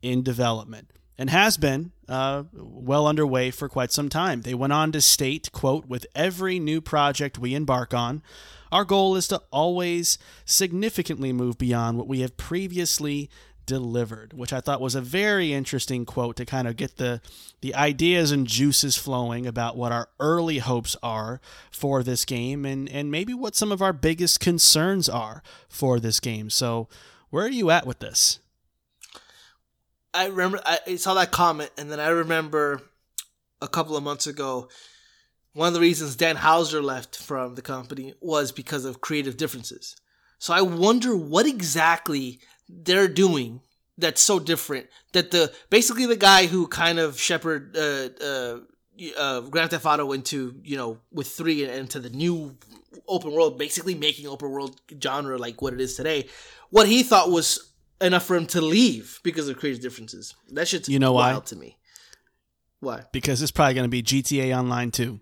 in development and has been uh, well underway for quite some time. They went on to state, quote, with every new project we embark on, our goal is to always significantly move beyond what we have previously delivered, which I thought was a very interesting quote to kind of get the the ideas and juices flowing about what our early hopes are for this game and and maybe what some of our biggest concerns are for this game. So, where are you at with this? I remember I saw that comment, and then I remember a couple of months ago, one of the reasons Dan Houser left from the company was because of creative differences. So I wonder what exactly they're doing that's so different that the basically the guy who kind of shepherded uh, uh, uh, Grand Theft Auto into you know with three and into the new open world, basically making open world genre like what it is today. What he thought was enough for him to leave because of creative differences. That shit's You know why? to me. Why? Because it's probably going to be GTA Online too.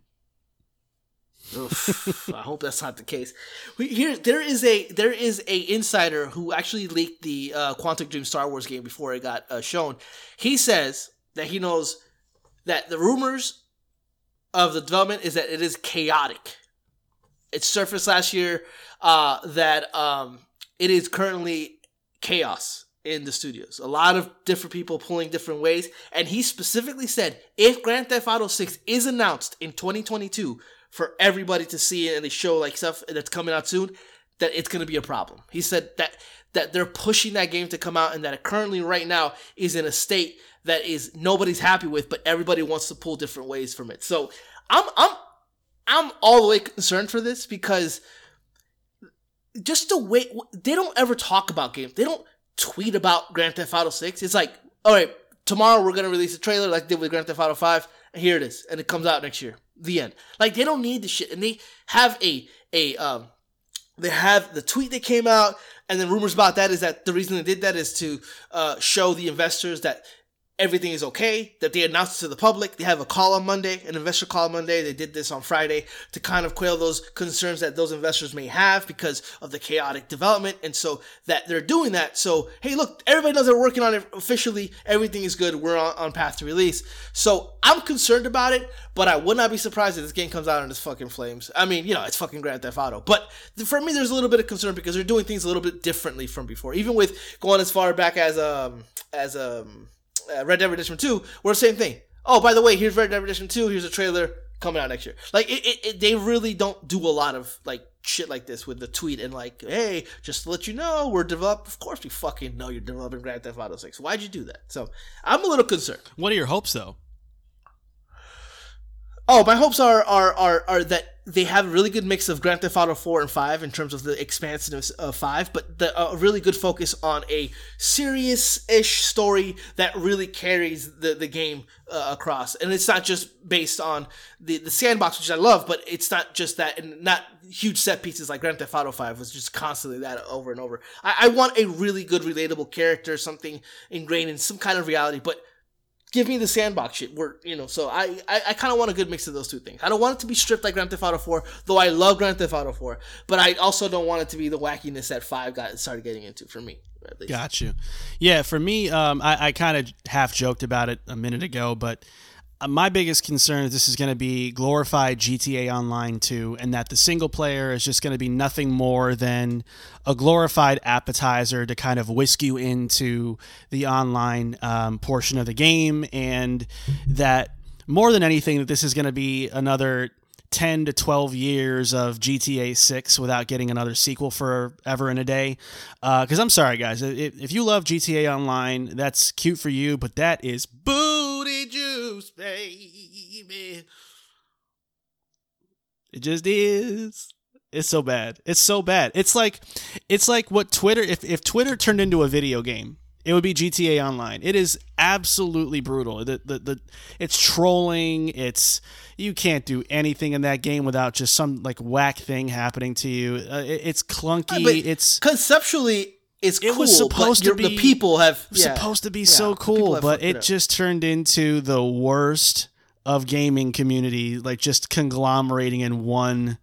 Oof, I hope that's not the case. Here, there is a there is a insider who actually leaked the uh, Quantic Dream Star Wars game before it got uh, shown. He says that he knows that the rumors of the development is that it is chaotic. it surfaced last year uh, that um, it is currently chaos in the studios. A lot of different people pulling different ways, and he specifically said if Grand Theft Auto 6 is announced in 2022 for everybody to see it and they show like stuff that's coming out soon, that it's going to be a problem. He said that that they're pushing that game to come out and that it currently right now is in a state that is nobody's happy with, but everybody wants to pull different ways from it. So I'm I'm I'm all the way concerned for this because just the way they don't ever talk about games. They don't tweet about Grand Theft Auto 6. It's like, all right, tomorrow we're gonna release a trailer like they did with Grand Theft Auto 5, and here it is, and it comes out next year. The end. Like they don't need the shit, and they have a a um they have the tweet that came out, and then rumors about that is that the reason they did that is to uh, show the investors that everything is okay, that they announced to the public. They have a call on Monday, an investor call on Monday. They did this on Friday to kind of quell those concerns that those investors may have because of the chaotic development. And so that they're doing that. So, hey, look, everybody knows they're working on it officially. Everything is good. We're on, on path to release. So I'm concerned about it, but I would not be surprised if this game comes out in its fucking flames. I mean, you know, it's fucking Grand Theft Auto. But for me, there's a little bit of concern because they're doing things a little bit differently from before. Even with going as far back as, um, as, um, uh, Red Dead Redemption 2 were the same thing. Oh, by the way, here's Red Dead Redemption 2. Here's a trailer coming out next year. Like it, it, it, they really don't do a lot of like shit like this with the tweet and like, hey, just to let you know, we're developing. Of course, we fucking know you're developing Grand Theft Auto 6. Why'd you do that? So I'm a little concerned. What are your hopes though? Oh, my hopes are are are, are that they have a really good mix of Grand Theft Auto 4 and 5 in terms of the expansiveness of 5, but the, a really good focus on a serious-ish story that really carries the, the game uh, across. And it's not just based on the, the sandbox, which I love, but it's not just that, and not huge set pieces like Grand Theft Auto 5 was just constantly that over and over. I, I want a really good, relatable character, something ingrained in some kind of reality, but give me the sandbox shit. Where you know, so I I, I kind of want a good mix of those two things. I don't want it to be stripped like Grand Theft Auto 4, though I love Grand Theft Auto 4, but I also don't want it to be the wackiness that Five got started getting into for me. Got you. Yeah, for me, um, I, I kind of half joked about it a minute ago, but my biggest concern is this is going to be glorified GTA Online 2, and that the single player is just going to be nothing more than a glorified appetizer to kind of whisk you into the online um, portion of the game, and that more than anything, that this is going to be another 10 to 12 years of GTA 6 without getting another sequel forever and a day. Because uh, I'm sorry, guys, if, you love GTA Online, that's cute for you, but that is booty juice, baby. It just is. It's so bad. It's so bad. It's like it's like what Twitter if, if Twitter turned into a video game it would be GTA Online. It is absolutely brutal. The, the, the, it's trolling. It's you can't do anything in that game without just some like whack thing happening to you. Uh, it, it's clunky. It's conceptually it's it cool, was supposed to be the people have yeah, supposed to be yeah, so cool, but it, it just turned into the worst of gaming community, like just conglomerating in one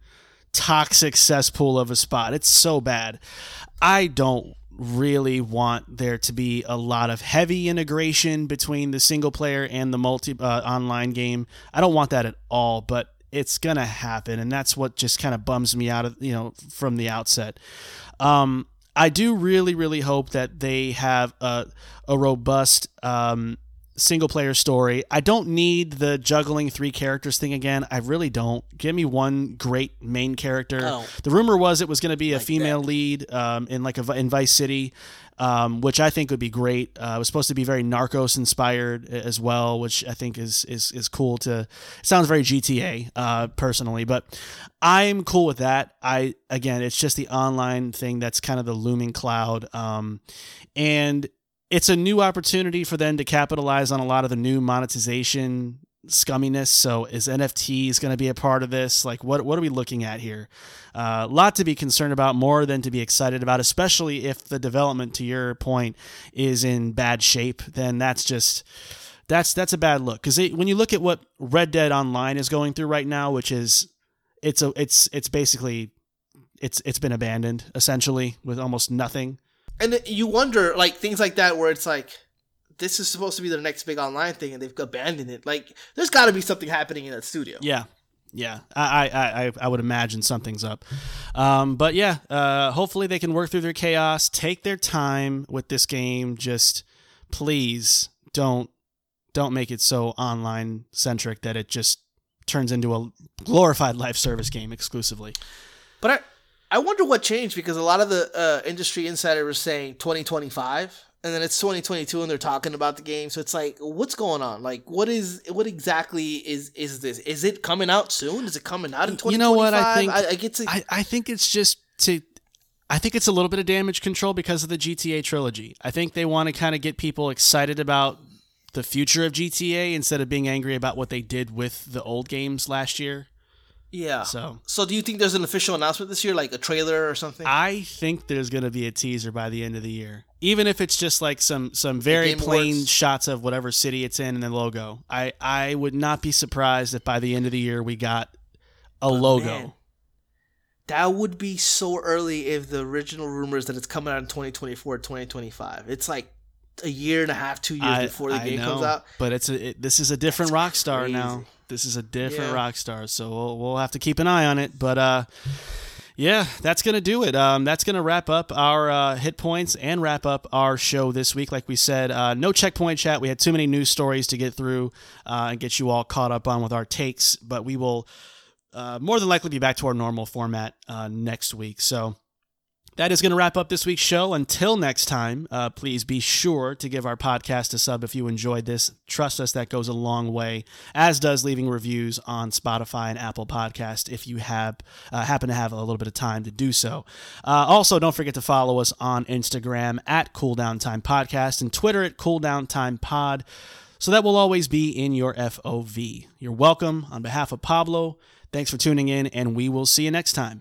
toxic cesspool of a spot. It's so bad. I don't really want there to be a lot of heavy integration between the single player and the multi uh, online game. I don't want that at all, but it's gonna happen, and that's what just kind of bums me out of you know from the outset. Um, I do really, really hope that they have a a robust um, single player story. I don't need the juggling three characters thing again. I really don't. Give me one great main character. Oh. The rumor was it was going to be a like female that. lead um, in like a in Vice City, um, which I think would be great. Uh, it was supposed to be very Narcos inspired as well, which I think is is is cool. To sounds very GTA uh, personally, but I'm cool with that. I again, it's just the online thing that's kind of the looming cloud. Um, and it's a new opportunity for them to capitalize on a lot of the new monetization scumminess. So is NFTs going to be a part of this? Like, what what are we looking at here? A uh, lot to be concerned about, more than to be excited about. Especially if the development, to your point, is in bad shape. Then that's just that's that's a bad look. Because when you look at what Red Dead Online is going through right now, which is it's a it's it's basically it's it's been abandoned essentially with almost nothing and you wonder like things like that where it's like this is supposed to be the next big online thing and they've abandoned it like there's got to be something happening in that studio yeah Yeah, I, I, I, I would imagine something's up. Um, but yeah, uh, hopefully they can work through their chaos, take their time with this game. Just please don't don't make it so online centric that it just turns into a glorified live service game exclusively. But I, I wonder what changed because a lot of the uh, industry insider was saying 2025 and then it's 2022 and they're talking about the game. So it's like what's going on? Like what is what exactly is is this? Is it coming out soon? Is it coming out in 2025 you know what? I think i, I get to I, I think it's just to i think it's a little bit of damage control because of the gta trilogy. I think they want to kind of get people excited about the future of gta instead of being angry about what they did with the old games last year yeah. So, so do you think there's an official announcement this year, like a trailer or something? I think there's going to be a teaser by the end of the year, even if it's just like some some very plain Awards. shots of whatever city it's in and the logo. I I would not be surprised if by the end of the year we got a but logo. Man, that would be so early if the original rumors that it's coming out in 2024, 2025. It's like a year and a half, two years I, before the I game know, comes out. But it's a it, this is a different That's Rockstar crazy. now. This is a different yeah. Rockstar, so we'll, we'll have to keep an eye on it. But uh, yeah, that's gonna do it. Um, that's gonna wrap up our uh, hit points and wrap up our show this week. Like we said, uh, no checkpoint chat. We had too many news stories to get through uh, and get you all caught up on with our takes. But we will uh, more than likely be back to our normal format uh, next week. So that is going to wrap up this week's show. Until next time, uh, please be sure to give our podcast a sub if you enjoyed this. Trust us, that goes a long way, as does leaving reviews on Spotify and Apple Podcast if you have uh, happen to have a little bit of time to do so. Uh, also, don't forget to follow us on Instagram at Cooldown Time Podcast and Twitter at Cooldown Time Pod. So that will always be in your FOV. You're welcome. On behalf of Pablo, thanks for tuning in, and we will see you next time.